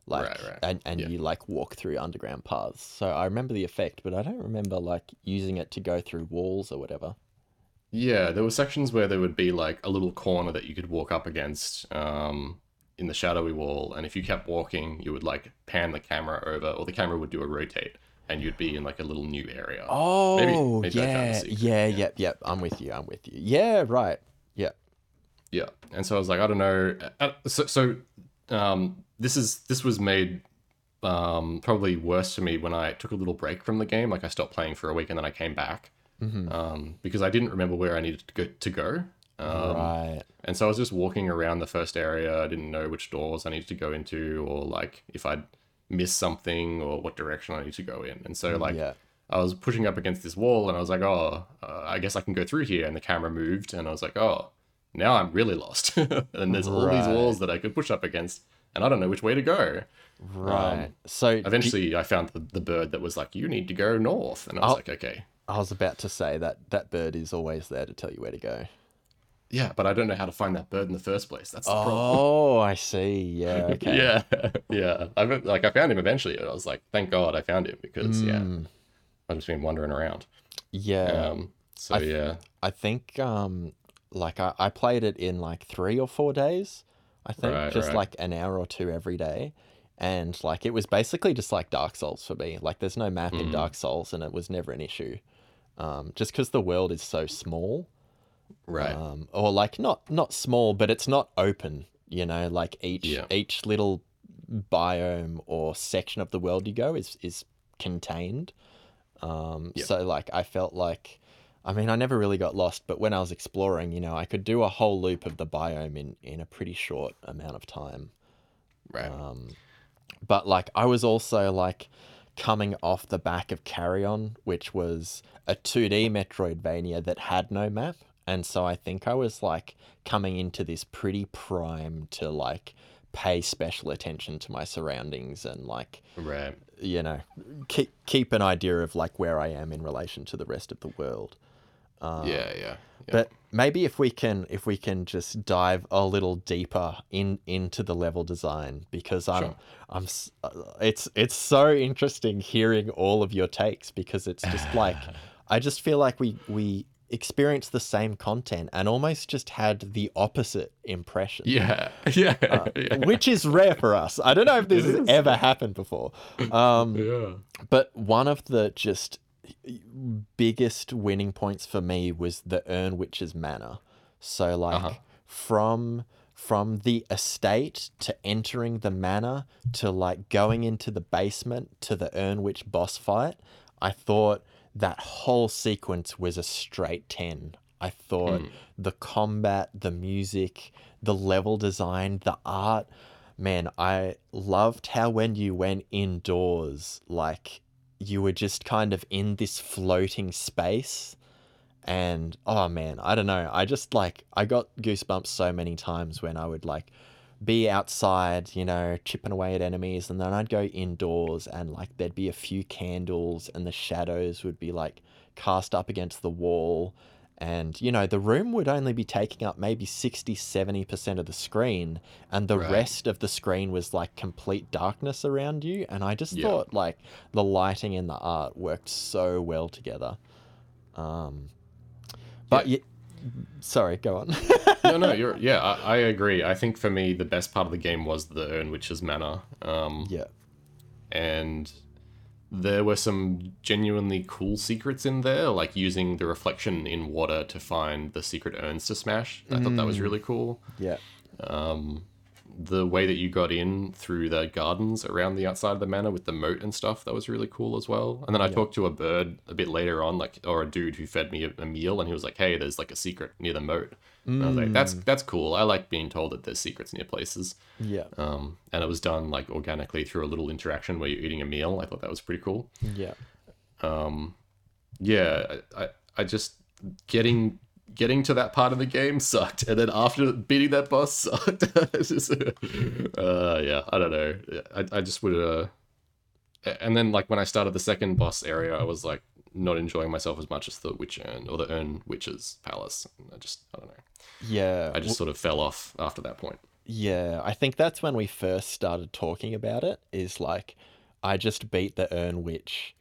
Like Right, right. and, and Yeah. you like walk through underground paths. So I remember the effect, but I don't remember like using it to go through walls or whatever. Yeah, there were sections where there would be like a little corner that you could walk up against um, in the shadowy wall, and if you kept walking, you would like pan the camera over, or the camera would do a rotate, and you'd be in like a little new area. Oh, maybe found yeah, yeah, yeah. yep, yep. I'm with you. I'm with you. Yeah, right. Yeah. Yeah, and so I was like, I don't know. Uh, So, so um, this is this was made um, probably worse for me when I took a little break from the game. Like I stopped playing for a week and then I came back um, because I didn't remember where I needed to go. To go. Um, right. And so I was just walking around the first area. I didn't know which doors I needed to go into, or like if I'd missed something, or what direction I need to go in. And so like Yeah. I was pushing up against this wall, and I was like, oh, uh, I guess I can go through here. And the camera moved, and I was like, oh, now I'm really lost. (laughs) and there's all these walls that I could push up against, and I don't know which way to go. Right. so Eventually, I found the, the bird that was like, you need to go north, and I was Oh. like, okay. I was about to say that that bird is always there to tell you where to go. Yeah, but I don't know how to find that bird in the first place. That's the problem. Oh, I see. Yeah. (laughs) Okay. Yeah, yeah. I like I found him eventually, and I was like, "Thank God I found him," because yeah, Mm, I've just been wandering around. yeah. Um, so I- yeah, I think um like I, I played it in like three or four days. I think Right, just right. like an hour or two every day. And like it was basically just like Dark Souls for me. Like there's no map in Mm. Dark Souls and it was never an issue. Um, just because the world is so small. Right. Um, or like not not small, but it's not open, you know, like each Yeah. each little biome or section of the world you go is is contained. Um, Yeah. so like I felt like I mean I never really got lost, but when I was exploring, you know, I could do a whole loop of the biome in in a pretty short amount of time. right. Um, but like I was also like coming off the back of Carrion, which was a 2D Metroidvania that had no map. And so I think I was like coming into this pretty prime to like pay special attention to my surroundings and like right. you know keep keep an idea of like where I am in relation to the rest of the world. yeah, yeah. yeah. But maybe if we can if we can just dive a little deeper in into the level design because I'm Sure. I'm uh, it's it's so interesting hearing all of your takes because it's just like (sighs) I just feel like we we experienced the same content and almost just had the opposite impression. yeah, (laughs) yeah, yeah. Which is rare for us. I don't know if this It has is. ever happened before. Um, yeah. but one of the just biggest winning points for me was the Urn Witch's Manor. So like Uh-huh. from from the estate to entering the manor to like going into the basement to the Urn Witch boss fight, I thought that whole sequence was a straight 10. I thought hmm. the combat, the music, the level design, the art, man, I loved how when you went indoors, like you were just kind of in this floating space. And oh man, I don't know. I just like, I got goosebumps so many times when I would like be outside, you know, chipping away at enemies, and then I'd go indoors and like there'd be a few candles, and the shadows would be like cast up against the wall. And, you know, the room would only be taking up maybe 60, 70% of the screen, and the Right. rest of the screen was like complete darkness around you. And I just Yeah. thought like the lighting and the art worked so well together. Um, but yeah. Sorry, go on. (laughs) no, no, (laughs) you're yeah. I, I agree. I think for me, the best part of the game was the Urn Witch's Manor. Um, yeah. and there were some genuinely cool secrets in there, like using the reflection in water to find the secret urns to smash. I thought that was really cool. Yeah. Um, the way that you got in through the gardens around the outside of the manor with the moat and stuff, that was really cool as well. And then I talked to a bird a bit later on, like or a dude who fed me a, meal, and he was like, "Hey, there's like a secret near the moat." And I was like, "That's that's cool. I like being told that there's secrets near places." Yeah. Um, and it was done like organically through a little interaction where you're eating a meal. I thought that was pretty cool. Yeah. Um, yeah, I, I, I just getting getting to that part of the game sucked, and then after beating that boss sucked. (laughs) just, uh, yeah, I don't know. I, I just would. Uh, and then like when I started the second boss area, I was like not enjoying myself as much as the witch urn or the urn witch's palace. I just I don't know. Yeah. I just sort of fell off after that point. Yeah, I think that's when we first started talking about it. Is like, I just beat the Urn Witch,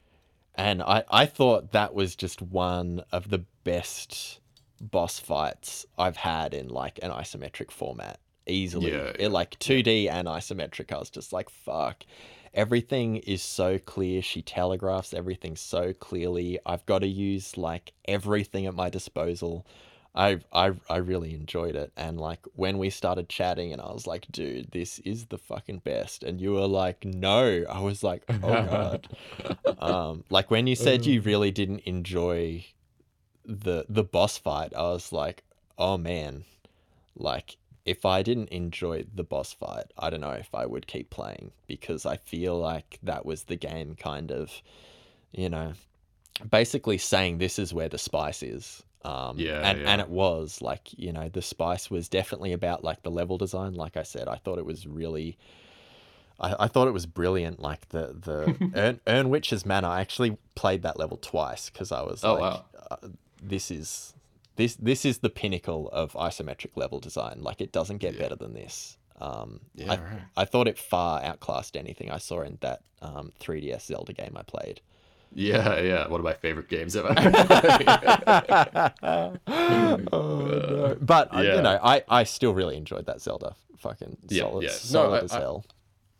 and I I thought that was just one of the best boss fights I've had in like an isometric format. Easily, Yeah, it like two D and isometric. I was just like, fuck. Everything is so clear. She telegraphs everything so clearly. I've got to use like everything at my disposal. I, I I really enjoyed it, and like when we started chatting, and I was like, "Dude, this is the fucking best," and you were like, "No," I was like, "Oh god." (laughs) um, like when you said you really didn't enjoy the the boss fight, I was like, "Oh man," like if I didn't enjoy the boss fight, I don't know if I would keep playing because I feel like that was the game kind of, you know, basically saying this is where the spice is. Um, Yeah, and, and it was like, you know, the spice was definitely about like the level design. Like I said, I thought it was really, I, I thought it was brilliant. Like the, the (laughs) Urn, Urn Witch's Manor, I actually played that level twice because I was Oh, like, wow. uh, this is, this, this is the pinnacle of isometric level design. Like it doesn't get Yeah. better than this. Um, Yeah, I, right. I thought it far outclassed anything I saw in that um, 3DS Zelda game I played. Yeah, yeah. One of my favorite games ever. (laughs) oh, (laughs) no. But uh, Yeah. you know, I, I still really enjoyed that Zelda. Fucking Yeah, solid, yeah. No, solid I- as hell. I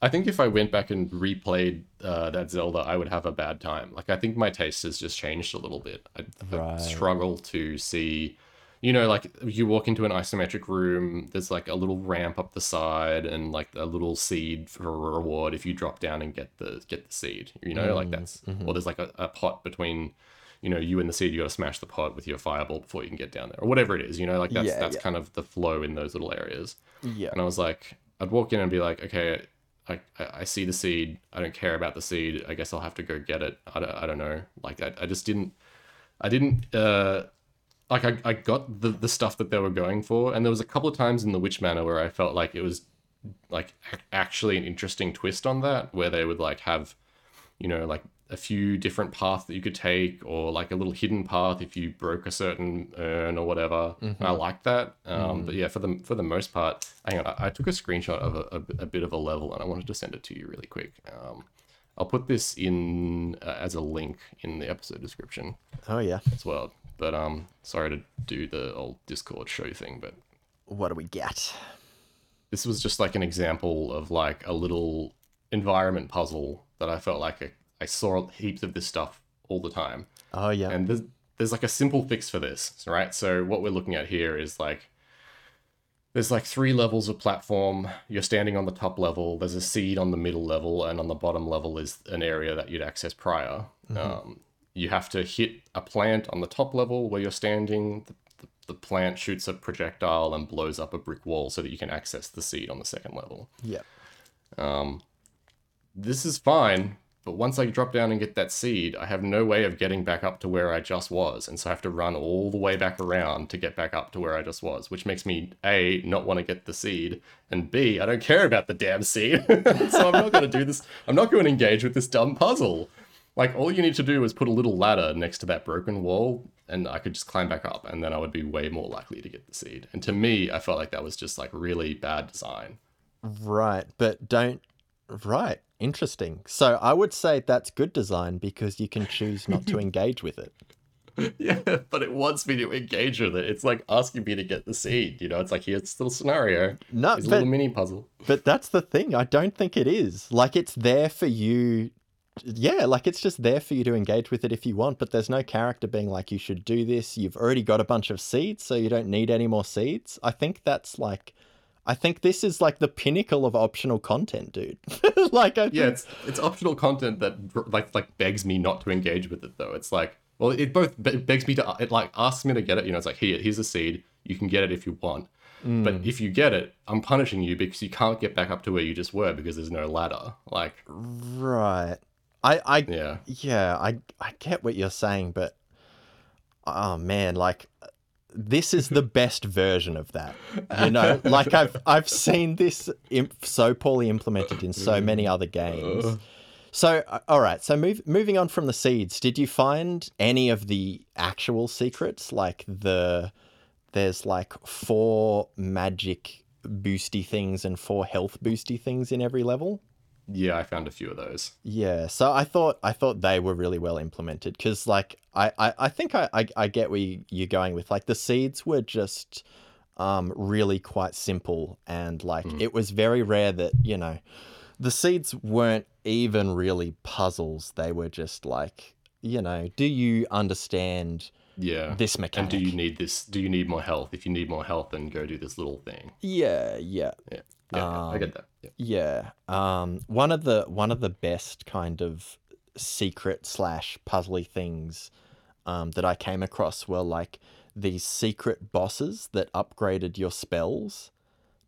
think if I went back and replayed uh, that Zelda, I would have a bad time. Like I think my taste has just changed a little bit. I, I struggle to see, you know, like you walk into an isometric room. There's like a little ramp up the side and like a little seed for a reward if you drop down and get the get the seed. You know, like that's or there's like a, a pot between. You know, you and the seed, you got to smash the pot with your fireball before you can get down there, or whatever it is. You know, like that's Yeah, that's yeah. kind of the flow in those little areas. Yeah. And I was like, I'd walk in and be like, okay, I, I see the seed. I don't care about the seed. I guess I'll have to go get it. I don't, I don't know. Like, I, I just didn't, I didn't, uh, like, I, I got the, the stuff that they were going for. And there was a couple of times in the Witch Manor where I felt like it was, like, actually an interesting twist on that, where they would, like, have, you know, like a few different paths that you could take, or like a little hidden path if you broke a certain urn or whatever. I like that. Um, But yeah, for the for the most part, hang on, I, I took a screenshot of a, a, a bit of a level, and I wanted to send it to you really quick. Um, I'll put this in uh, as a link in the episode description Oh yeah. as well. But um, sorry to do the old Discord show thing, but What do we get? this was just like an example of like a little environment puzzle that I felt like I, I saw heaps of this stuff all the time. Oh yeah. And there's there's like a simple fix for this, right? So what we're looking at here is like there's like three levels of platform. You're standing on the top level. There's a seed on the middle level, and on the bottom level is an area that you'd access prior. Um, you have to hit a plant on the top level where you're standing. The, the, the plant shoots a projectile and blows up a brick wall so that you can access the seed on the second level. yeah. This is fine, but once I drop down and get that seed, I have no way of getting back up to where I just was, and so I have to run all the way back around to get back up to where I just was, which makes me A, not want to get the seed, and B, I don't care about the damn seed. (laughs) so I'm not going to do this. I'm not going to engage with this dumb puzzle. Like, all you need to do is put a little ladder next to that broken wall, and I could just climb back up, and then I would be way more likely to get the seed. And to me, I felt like that was just like really bad design. Right, but don't. Right, interesting. So I would say that's good design because you can choose not to (laughs) engage with it. Yeah, but it wants me to engage with it. It's like asking me to get the seed. You know, it's like here's this little scenario. No, Here's a little mini puzzle. but that's the thing. I don't think it is. Like it's there for you. Yeah, like it's just there for you to engage with it if you want. But there's no character being like you should do this. You've already got a bunch of seeds, so you don't need any more seeds. I think that's like. I think this is like the pinnacle of optional content, dude. (laughs) like, I Yeah, think- it's it's optional content that like like begs me not to engage with it though. It's like well, it both be- begs me to it like asks me to get it. You know, it's like here, here's a seed. You can get it if you want. Mm. But if you get it, I'm punishing you because you can't get back up to where you just were because there's no ladder. Like, right. I, I, yeah, Yeah, I I get what you're saying, but oh man, like this is the (laughs) best version of that. You know, like I've I've seen this imp- so poorly implemented in so many other games. So uh, all right, so move, moving on from the seeds, did you find any of the actual secrets like the there's like four magic boosty things and four health boosty things in every level? Yeah, I found a few of those. Yeah, so I thought I thought they were really well implemented because, like, I, I, I think I, I, I get where you, you're going with. Like, the seeds were just um, really quite simple, and like it was very rare that you know the seeds weren't even really puzzles. They were just like, you know, do you understand Yeah. this mechanic and do you need this? Do you need more health? If you need more health, then go do this little thing. Yeah, yeah. Yeah. Yeah. I get that. Yeah. Yeah. Um, one of the one of the best kind of secret slash puzzly things um, that I came across were like these secret bosses that upgraded your spells.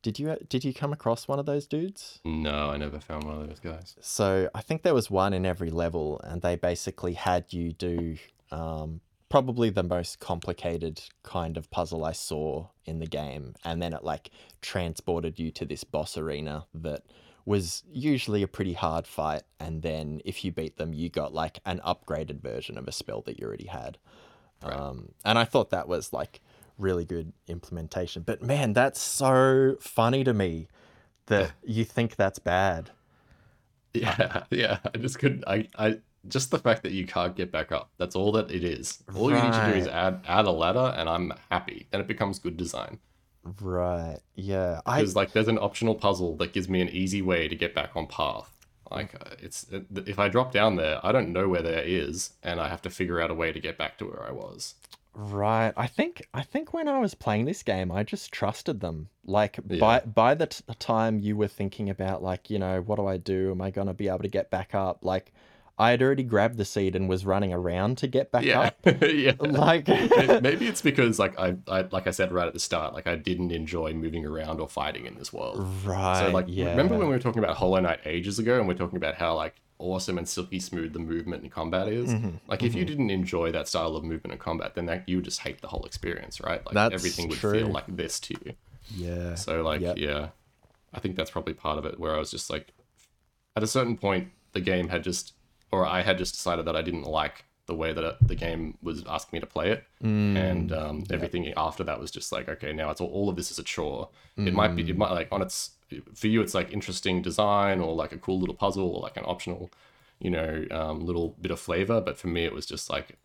Did you did you come across one of those dudes? No, I never found one of those guys. So I think there was one in every level, and they basically had you do um, probably the most complicated kind of puzzle I saw in the game, and then it like transported you to this boss arena that was usually a pretty hard fight, and then if you beat them, you got like an upgraded version of a spell that you already had. Right. Um, and I thought that was like really good implementation. But man, that's so funny to me that (laughs) you think that's bad. Yeah, (laughs) yeah. I just couldn't. I, I just the fact that you can't get back up. That's all that it is. All you need to do is add add a ladder, and I'm happy. Then it becomes good design. Right. Yeah. I Because like, there's an optional puzzle that gives me an easy way to get back on path. Like, uh, it's if I drop down there, I don't know where there is, and I have to figure out a way to get back to where I was. Right. I think I think when I was playing this game, I just trusted them. Like Yeah. by by the t- time you were thinking about like, you know, what do I do? Am I going to be able to get back up? Like I had already grabbed the seed and was running around to get back Yeah, up. (laughs) yeah. (laughs) Like (laughs) Maybe it's because like I, I like I said right at the start, like I didn't enjoy moving around or fighting in this world. right. So like, yeah. remember when we were talking about Hollow Knight ages ago, and we're talking about how like awesome and silky smooth the movement and combat is? Mm-hmm, Like, if you didn't enjoy that style of movement and combat, then that you would just hate the whole experience, right? Like That's everything would true. feel like this to you. Yeah. So like, Yep. yeah, I think that's probably part of it. Where I was just like, at a certain point, the game had just, or I had just decided that I didn't like the way that it, the game was asking me to play it, Mm, and um, everything after that was just like, okay, now it's all, all of this is a chore. It might be, it might like on its for you, it's like interesting design or like a cool little puzzle or like an optional, you know, um, little bit of flavor. But for me, it was just like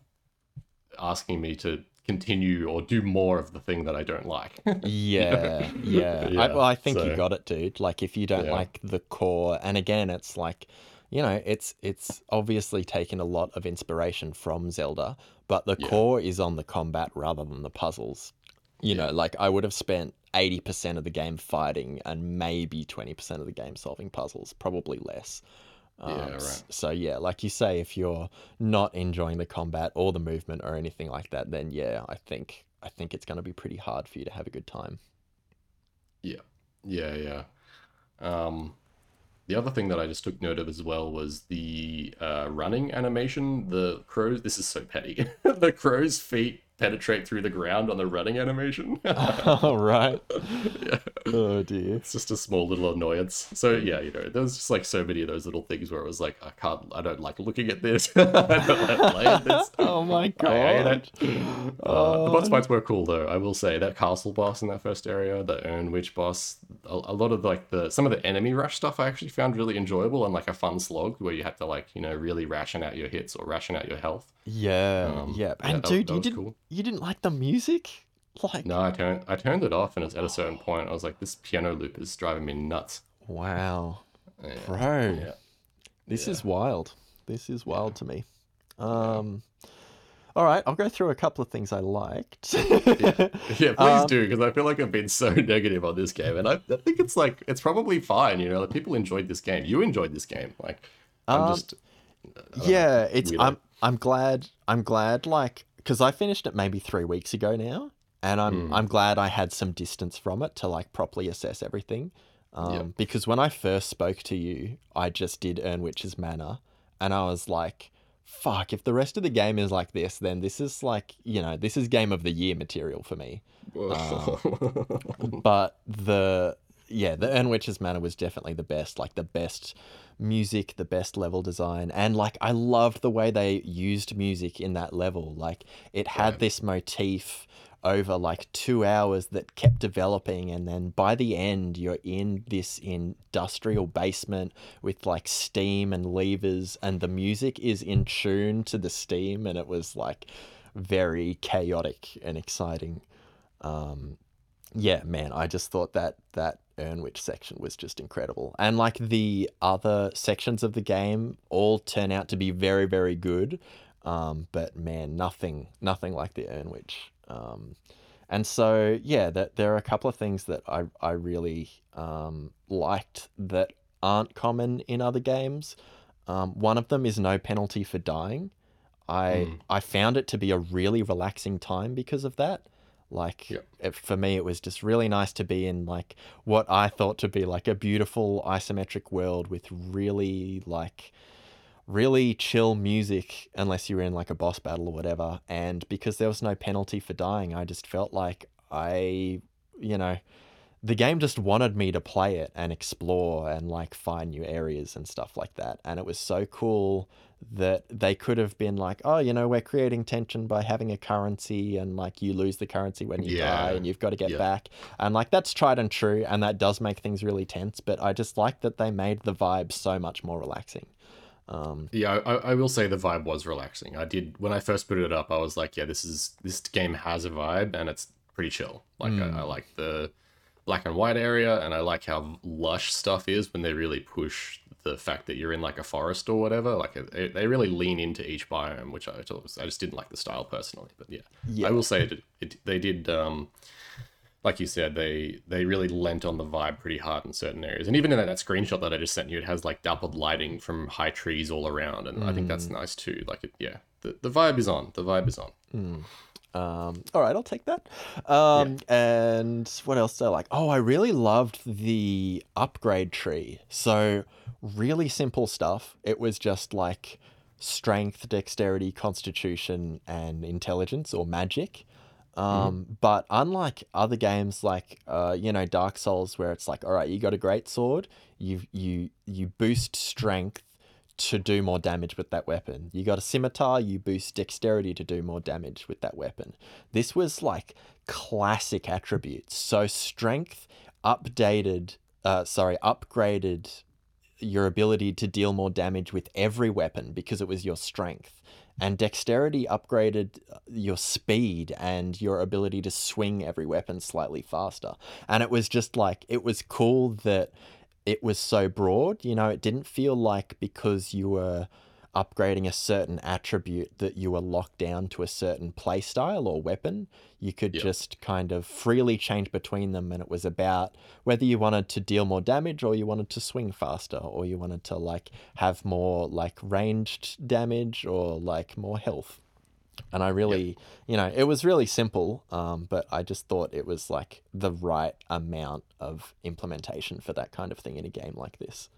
asking me to continue or do more of the thing that I don't like. (laughs) Yeah, (laughs) yeah. I, well, I think you got it, dude. Like, if you don't Yeah. like the core, and again, it's like, you know, it's it's obviously taken a lot of inspiration from Zelda, but the Yeah. core is on the combat rather than the puzzles. You know, like I would have spent eighty percent of the game fighting and maybe twenty percent of the game solving puzzles, probably less. Um, Yeah, right. So yeah, like you say, if you're not enjoying the combat or the movement or anything like that, then yeah, I think I think it's going to be pretty hard for you to have a good time. Yeah, yeah, yeah. Um, the other thing that I just took note of as well was the uh, running animation. The crows. This is so petty. (laughs) the crow's feet penetrate through the ground on the running animation. All (laughs) right. (laughs) yeah. Oh dear. It's just a small little annoyance. So yeah, you know, there's just like so many of those little things where it was like, I can't, I don't like looking at this. (laughs) I don't like playing this. oh my God. I hate it. Uh, the boss fights were cool though. I will say that castle boss in that first area, the Urn Witch boss, a, a lot of like the some of the enemy rush stuff I actually found really enjoyable and like a fun slog where you had to like you know really ration out your hits or ration out your health. Yeah, Um, yeah. yeah, And that- dude, that you didn't cool. You didn't like the music? Like No, I turned I turned it off and it's at a certain point I was like, this piano loop is driving me nuts. wow. Yeah. Bro. Yeah. This Yeah. is wild. This is wild to me. Um all right, I'll go through a couple of things I liked. Yeah, (laughs) please Um, do because I feel like I've been so (laughs) negative on this game, and I, I think it's like it's probably fine. You know, like, people enjoyed this game. You enjoyed this game. Like, I'm Um, just yeah, it's really- I'm I'm glad I'm glad like cuz I finished it maybe 3 weeks ago now and I'm Mm. I'm glad I had some distance from it to like properly assess everything. Um Yep. because when I first spoke to you, I just did Urn Witch's Manor and I was like fuck if the rest of the game is like this then this is like you know this is game of the year material for me (laughs) but the yeah the Urn Witch's Manor was definitely the best like the best music the best level design and like i loved the way they used music in that level. Like it had this motif over like two hours that kept developing and then by the end you're in this industrial basement with like steam and levers and the music is in tune to the steam and it was like very chaotic and exciting. Um yeah man i just thought that that Urn Witch section was just incredible and like the other sections of the game all turn out to be very very good Um, but man, nothing, nothing like the Urn Witch. Um, and so yeah, that there are a couple of things that I I really um, liked that aren't common in other games. Um, one of them is no penalty for dying. I I found it to be a really relaxing time because of that. Like Yep. it, for me, it was just really nice to be in like what I thought to be like a beautiful isometric world with really like really chill music unless you were in like a boss battle or whatever. And because there was no penalty for dying, I just felt like I, you know, the game just wanted me to play it and explore and like find new areas and stuff like that. And it was so cool that they could have been like, oh, you know, we're creating tension by having a currency and like you lose the currency when you die and you've got to get Yeah. back. And like that's tried and true and that does make things really tense. But I just like that they made the vibe so much more relaxing. Um, Yeah, I, I will say the vibe was relaxing. I did when I first put it up. I was like, yeah, this is this game has a vibe and it's pretty chill. Like I, I like the black and white area, and I like how lush stuff is when they really push the fact that you're in like a forest or whatever. Like they, they really lean into each biome, which I was, I just didn't like the style personally. But yeah, Yeah. I will say it, it they did. Um, like you said, they they really lent on the vibe pretty hard in certain areas. And even in that, that screenshot that I just sent you, it has like dappled lighting from high trees all around, and I think that's nice too. Like, it, yeah, the, the vibe is on. The vibe is on. Um, all right, I'll take that. Um, And what else did I like? Oh, I really loved the upgrade tree. So, really simple stuff. It was just like strength, dexterity, constitution, and intelligence or magic. Um, But unlike other games like uh, you know Dark Souls, where it's like, all right, you got a great sword, you you you boost strength to do more damage with that weapon. You got a scimitar, you boost dexterity to do more damage with that weapon. This was like classic attributes. So strength updated, uh, sorry, upgraded your ability to deal more damage with every weapon because it was your strength. And dexterity upgraded uh, your speed and your ability to swing every weapon slightly faster. And it was just like, it was cool that it was so broad. You know, it didn't feel like because you were upgrading a certain attribute that you were locked down to a certain playstyle or weapon. You could Yep. just kind of freely change between them, and it was about whether you wanted to deal more damage or you wanted to swing faster or you wanted to like have more like ranged damage or like more health. And I really, you know, it was really simple, um, but I just thought it was like the right amount of implementation for that kind of thing in a game like this.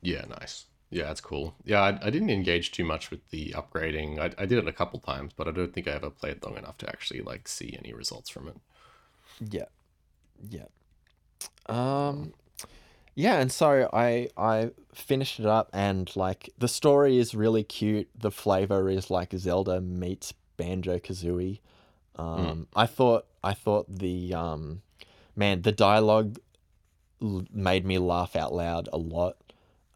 Yeah, nice. Yeah, that's cool. Yeah, I, I didn't engage too much with the upgrading. I, I did it a couple times, but I don't think I ever played long enough to actually like see any results from it. Yeah. Yeah. Um yeah, and so I I finished it up and like the story is really cute. The flavor is like Zelda meets Banjo Kazooie. Um I thought I thought the um man, the dialogue l- made me laugh out loud a lot.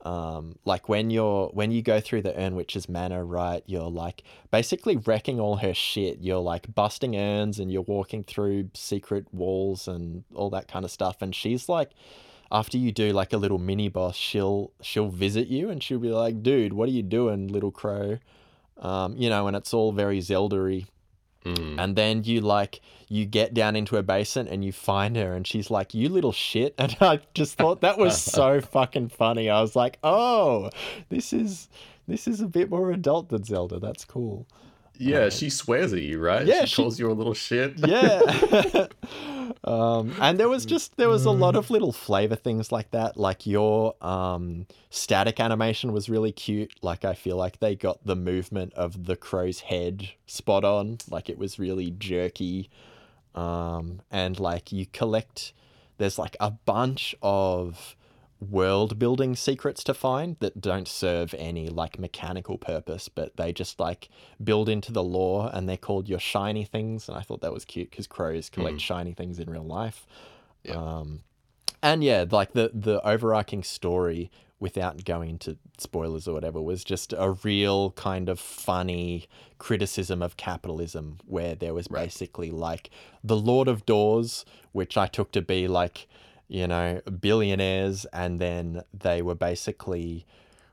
Um, like when you're when you go through the Urn Witch's manor, right? You're like basically wrecking all her shit. You're like busting urns and you're walking through secret walls and all that kind of stuff. And she's like, after you do like a little mini boss, she'll she'll visit you and she'll be like, "Dude, what are you doing, little crow?" Um, you know, and it's all very Zelda-y. Mm. And then you like you get down into a basin and you find her and she's like, "You little shit." (laughs) And I just thought that was so (laughs) fucking funny. I was like, "Oh, this is this is a bit more adult than Zelda. That's cool." Yeah, she swears at you, right? Yeah, she, she- calls you a little shit. Yeah. (laughs) (laughs) um, and there was just there was a lot of little flavor things like that. Like your um, static animation was really cute. Like I feel like they got the movement of the crow's head spot on. Like it was really jerky. Um, and like you collect there's like a bunch of world building secrets to find that don't serve any like mechanical purpose but they just like build into the lore and they're called your shiny things and i thought that was cute because crows collect shiny things in real life Yeah. um and yeah like the the overarching story without going into spoilers or whatever was just a real kind of funny criticism of capitalism where there was Right. basically like the lord of doors which i took to be like you know billionaires and then they were basically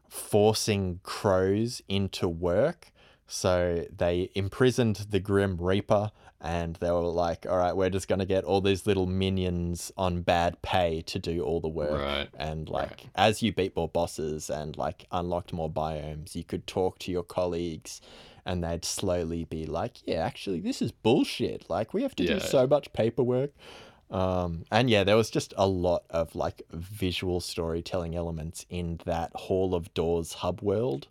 forcing crows into work. So they imprisoned the Grim Reaper and they were like, all right, we're just going to get all these little minions on bad pay to do all the work. Right. And like, Right. as you beat more bosses and like unlocked more biomes, you could talk to your colleagues and they'd slowly be like, yeah, actually, this is bullshit. Like, we have to Yeah. do so much paperwork. Um, and yeah, there was just a lot of like visual storytelling elements in that Hall of Doors hub world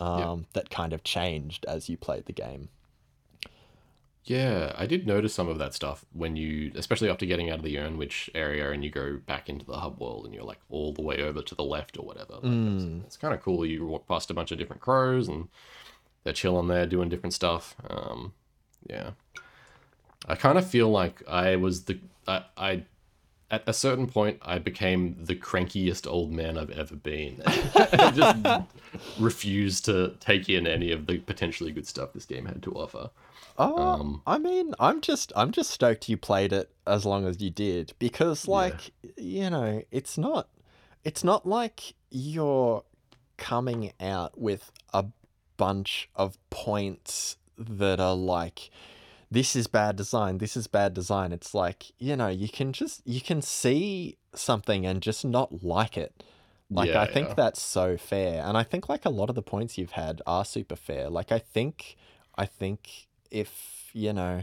um, that kind of changed as you played the game. Yeah, I did notice some of that stuff when you, especially after getting out of the Urn Witch area and you go back into the hub world and you're like all the way over to the left or whatever. Like, it's it's kind of cool. You walk past a bunch of different crows and they're chilling there doing different stuff. Um, yeah. I kind of feel like I was the, I, I, at a certain point, I became the crankiest old man I've ever been. (laughs) I just refused to take in any of the potentially good stuff this game had to offer. Oh, Um, I mean, I'm just I'm just stoked you played it as long as you did because like, you know, it's not it's not like you're coming out with a bunch of points that are like this is bad design, this is bad design. It's like, you know, you can just you can see something and just not like it. Like Yeah, I think yeah. that's so fair. And I think like a lot of the points you've had are super fair. Like I think I think if, you know,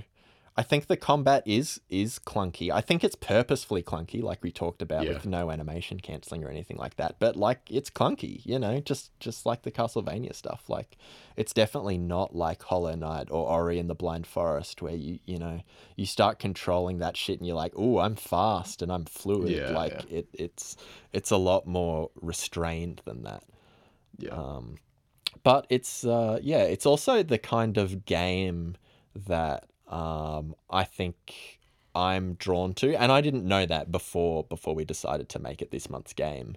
I think the combat is is clunky. I think it's purposefully clunky, like we talked about Yeah. with no animation canceling or anything like that. But like it's clunky, you know, just just like the Castlevania stuff. Like it's definitely not like Hollow Knight or Ori and the Blind Forest, where you you know you start controlling that shit and you're like, oh, I'm fast and I'm fluid. Yeah, like it it's it's a lot more restrained than that. Yeah. Um, but it's uh, yeah, it's also the kind of game that um, I think I'm drawn to, and I didn't know that before before we decided to make it this month's game.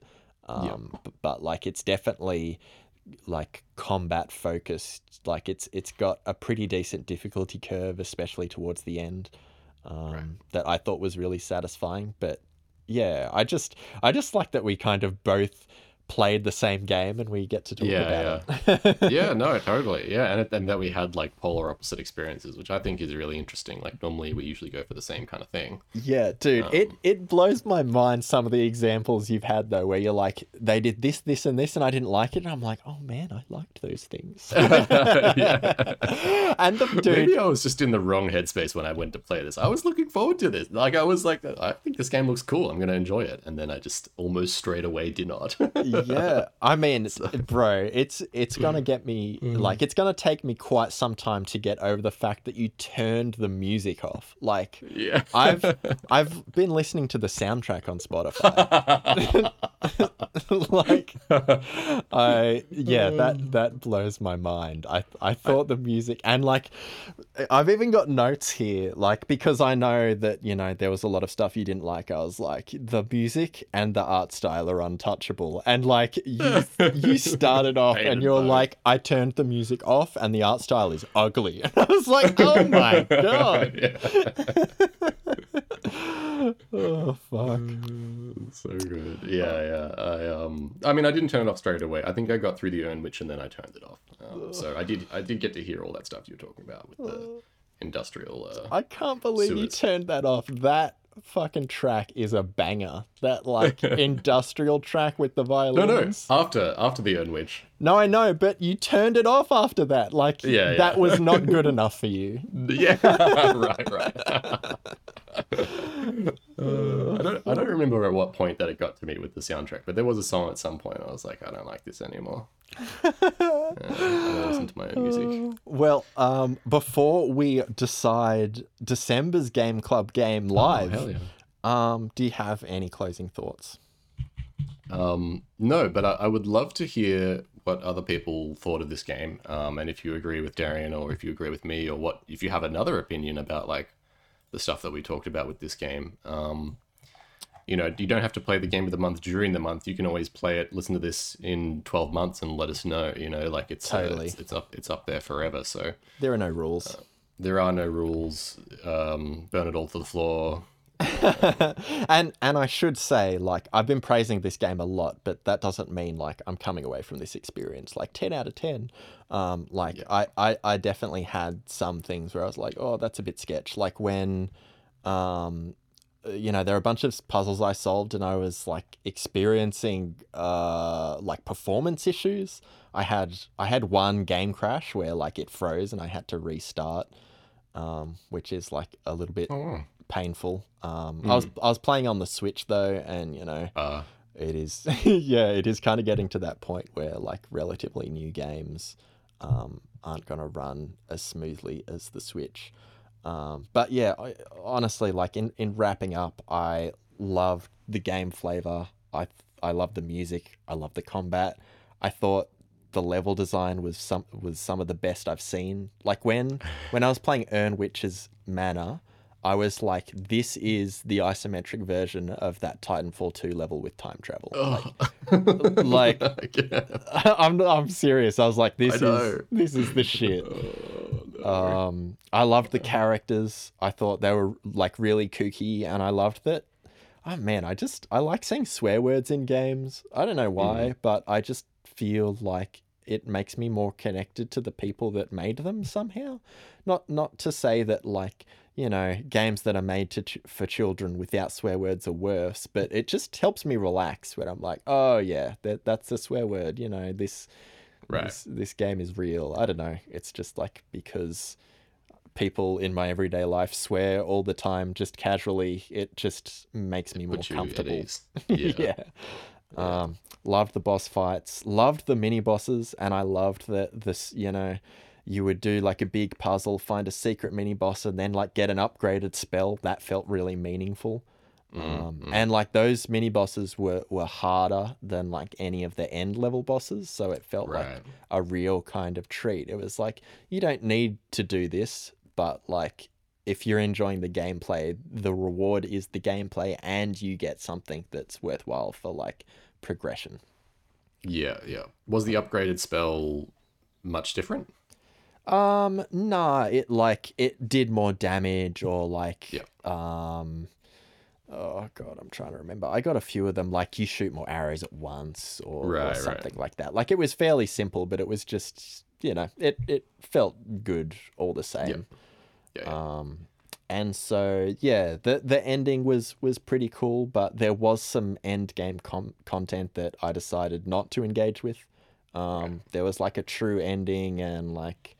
Um, b- but like it's definitely like combat focused. Like it's it's got a pretty decent difficulty curve, especially towards the end. Um, That I thought was really satisfying. But yeah, I just I just like that we kind of both played the same game and we get to talk Yeah, about it. (laughs) yeah, no, totally. Yeah, and, it, and that we had like polar opposite experiences, which I think is really interesting. Like normally we usually go for the same kind of thing. Yeah, dude, it um, it blows my mind some of the examples you've had though, where you're like, they did this, this, and this, and I didn't like it, and I'm like, oh man, I liked those things. (laughs) (laughs) and the dude, Maybe I was just in the wrong headspace when I went to play this. I was looking forward to this. Like I was like, I think this game looks cool. I'm going to enjoy it, and then I just almost straight away did not. Yeah, I mean, (laughs) bro, it's it's gonna mm. get me mm. like it's gonna take me quite some time to get over the fact that you turned the music off. Like, yeah. I've (laughs) I've been listening to the soundtrack on Spotify. (laughs) like I yeah, that um. that blows my mind. I I thought the music and like I've even got notes here like because I know that, you know, there was a lot of stuff you didn't like. I was like the music and the art style are untouchable. And like you you (laughs) started off and you're both. like I turned the music off and the art style is ugly. (laughs) And I was like, "Oh (laughs) my god." oh fuck. so good. Yeah, yeah. I um, I mean, I didn't turn it off straight away. I think I got through the Urn Witch and then I turned it off. Um, so I did, I did get to hear all that stuff you were talking about with the industrial. Uh, I can't believe you turned that off. That fucking track is a banger. That like (laughs) industrial track with the violins. no. no. After after the Urn Witch. No, I know, but you turned it off after that. Like Yeah, that yeah. was not good (laughs) enough for you. Yeah, (laughs) right, right. Uh, I don't, I don't remember at what point that it got to me with the soundtrack, but there was a song at some point. I was like, I don't like this anymore. Uh, I listen to my own music. (laughs) Well, um, before we decide December's Game Club game live, Oh, yeah. um, do you have any closing thoughts? Um, no, but I, I would love to hear what other people thought of this game, um, and if you agree with Darian or if you agree with me, or what if you have another opinion about like the stuff that we talked about with this game. Um, you know, you don't have to play the game of the month during the month. You can always play it, listen to this in twelve months, and let us know. You know, like it's uh, Totally. it's, it's up it's up there forever. So There are no rules. there are no rules. Um, burn it all to the floor. (laughs) and and I should say, like, I've been praising this game a lot, but that doesn't mean like I'm coming away from this experience like ten out of ten. Um, like Yeah. I, I I definitely had some things where I was like, oh, that's a bit sketch. Like when, um, you know, there are a bunch of puzzles I solved, and I was like experiencing uh like performance issues. I had I had one game crash where like it froze and I had to restart, um, which is like a little bit Oh, wow. Painful. Um, I was I was playing on the Switch though, and you know Uh, it is (laughs) yeah, it is kind of getting to that point where like relatively new games um, aren't gonna run as smoothly as the Switch. Um, but yeah, I, honestly, like in in wrapping up, I loved the game flavor. I I love the music. I love the combat. I thought the level design was some was some of the best I've seen. Like when when I was playing Urn Witch's Manor, I was like, this is the isometric version of that Titanfall 2 level with time travel. oh. (laughs) like- Yeah. (laughs) I'm I'm serious. I was like, this is this is the shit. (laughs) Oh, no. Um, I loved the characters. I thought they were like really kooky, and I loved that. Oh man, I just I like saying swear words in games. I don't know why, but I just feel like it makes me more connected to the people that made them somehow. Not not to say that like you know games that are made to ch- for children without swear words are worse, but it just helps me relax when I'm like, oh yeah, that that's a swear word. You know this Right. this, this game is real. I don't know. It's just like because people in my everyday life swear all the time, just casually. It just makes me more comfortable. (laughs) Yeah. yeah. Um, loved the boss fights, loved the mini bosses, and I loved that this, you know, you would do like a big puzzle, find a secret mini boss, and then like get an upgraded spell. That felt really meaningful. Um, and like those mini bosses were, were harder than like any of the end level bosses, so it felt like a real kind of treat. It was like you don't need to do this, but like if you're enjoying the gameplay, the reward is the gameplay and you get something that's worthwhile for like progression. Yeah, yeah. Was the upgraded spell much different? Um nah, it like it did more damage or like Yeah. um oh god, I'm trying to remember. I got a few of them like you shoot more arrows at once or, or Right, right. something like that. Like it was fairly simple, but it was just you know, it it felt good all the same. Yeah, yeah. Um, and so yeah, the the ending was was pretty cool, but there was some end game com- content that I decided not to engage with. Um, there was like a true ending, and like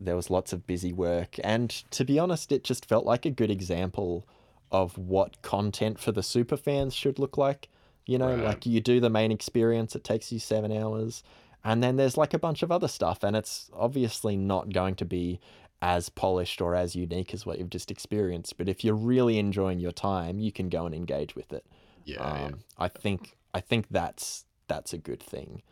there was lots of busy work, and to be honest, it just felt like a good example of what content for the super fans should look like. You know, Right. like you do the main experience, it takes you seven hours, and then there's like a bunch of other stuff, and it's obviously not going to be as polished or as unique as what you've just experienced. But if you're really enjoying your time, you can go and engage with it. yeah, Um, I think I think that's that's a good thing.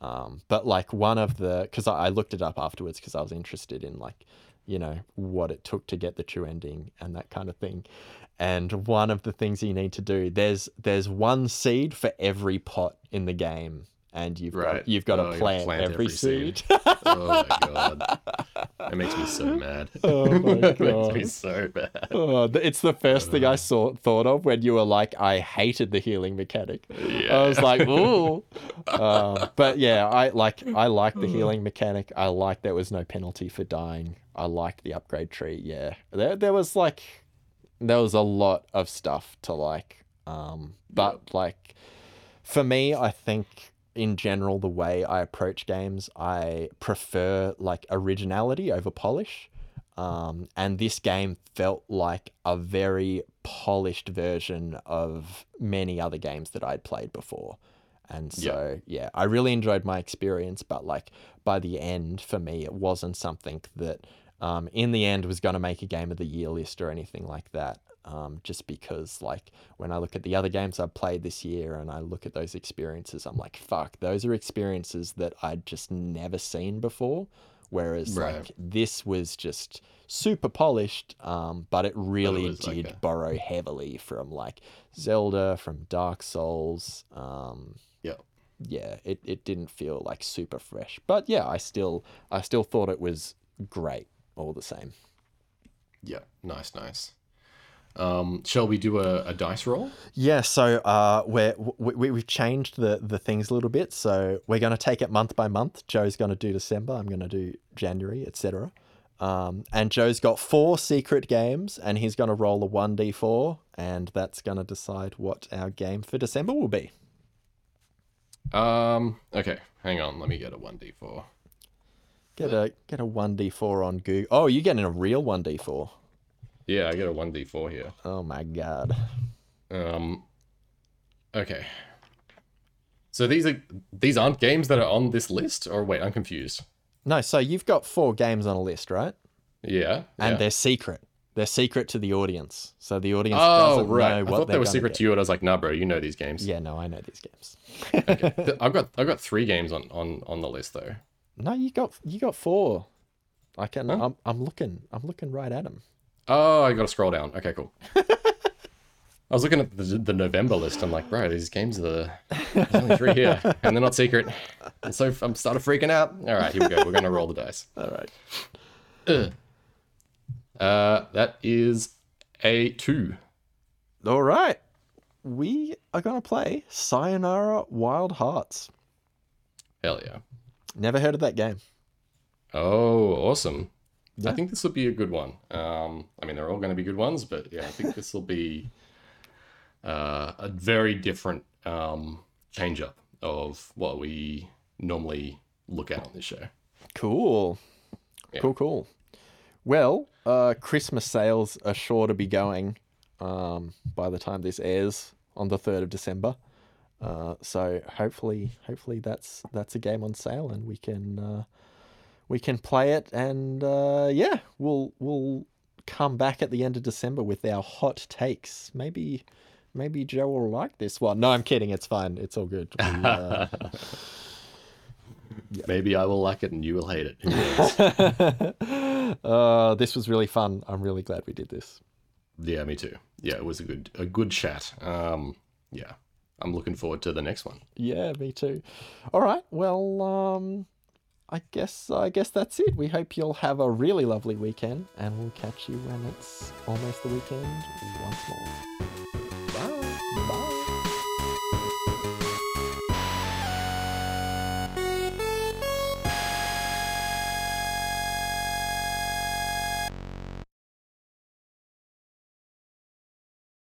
Um, but like one of the because I, I looked it up afterwards because I was interested in like you know what it took to get the true ending and that kind of thing. And one of the things you need to do there's there's one seed for every pot in the game, and you've Right. got you've got Oh, to plant, plant every, every seed. seed. Oh my (laughs) god. That makes me so (laughs) mad. Oh my (laughs) It makes God. me so bad. Oh, it's the first thing I saw thought of when you were like, I hated the healing mechanic. Yeah. I was like, ooh. um, but yeah, I like I like the healing mechanic. I like there was no penalty for dying. I liked the upgrade tree. Yeah, there there was like there was a lot of stuff to like. Um, but like for me, I think in general the way I approach games, I prefer like originality over polish. Um, and this game felt like a very polished version of many other games that I'd played before. And so, yeah, I really enjoyed my experience, but like by the end, for me, it wasn't something that um, in the end was going to make a game of the year list or anything like that. Um, just because, like, when I look at the other games I've played this year and I look at those experiences, I'm like, fuck, those are experiences that I'd just never seen before. Whereas, Right. like, this was just super polished, um, but it really like did a- borrow heavily from, like, Zelda, from Dark Souls. Um, Yeah. yeah, it, it didn't feel like super fresh. But yeah, I still I still thought it was great all the same. Yeah, nice, nice. Um, shall we do a, a dice roll? Yeah, so uh, we're, we, we've changed the, the things a little bit. So we're going to take it month by month. Joe's going to do December. I'm going to do January, etc. Um, and Joe's got four secret games, and he's going to roll a 1d4, and that's going to decide what our game for December will be. Um. Okay. Hang on. Let me get a one d four. Get a get a 1d4 on Google. Oh, you're getting a real 1d4. Yeah, I get a one d four here. Oh my god. Um. Okay. So these are these aren't games that are on this list, or wait, I'm confused. No, so you've got four games on a list, right? Yeah. And yeah. they're secret. They're secret to the audience. So the audience Oh doesn't right. know I what thought they were secret to you, and I was like, nah, bro, you know these games. Yeah, no, I know these games. okay. (laughs) I've got I've got three games on on on the list though. No, you got you got four. I can. Huh? I'm I'm looking. I'm looking right at them. Oh, I got to scroll down. Okay, cool. (laughs) I was looking at the, the November list. I'm like, bro, these games are the there's only three here, and they're not secret. And so I'm started freaking out. All right, here we go. We're gonna roll the dice. (laughs) All right. (clears throat) Uh, that is a two. All right. We are gonna play Sayonara Wild Hearts. Hell yeah. Never heard of that game. Oh, awesome. Yeah. I think this will be a good one. Um, I mean, they're all going to be good ones, but yeah, I think this will be uh, a very different um, change up of what we normally look at on this show. Cool. Yeah. Cool. Cool. Well, uh, Christmas sales are sure to be going um, by the time this airs on the third of December. Uh, so hopefully, hopefully that's that's a game on sale and we can uh, we can play it and uh, yeah, we'll we'll come back at the end of December with our hot takes. Maybe maybe Joe will like this one. No, I'm kidding. It's fine. It's all good. We, uh, (laughs) Maybe I will like it and you will hate it. (laughs) Uh, this was really fun. I'm really glad we did this. yeah, me too. Yeah, it was a good a good chat. Um, yeah, I'm looking forward to the next one. Yeah, me too. All right. Well, um, I guess uh, I guess that's it. We hope you'll have a really lovely weekend, and we'll catch you when it's almost the weekend once more. Bye. Bye.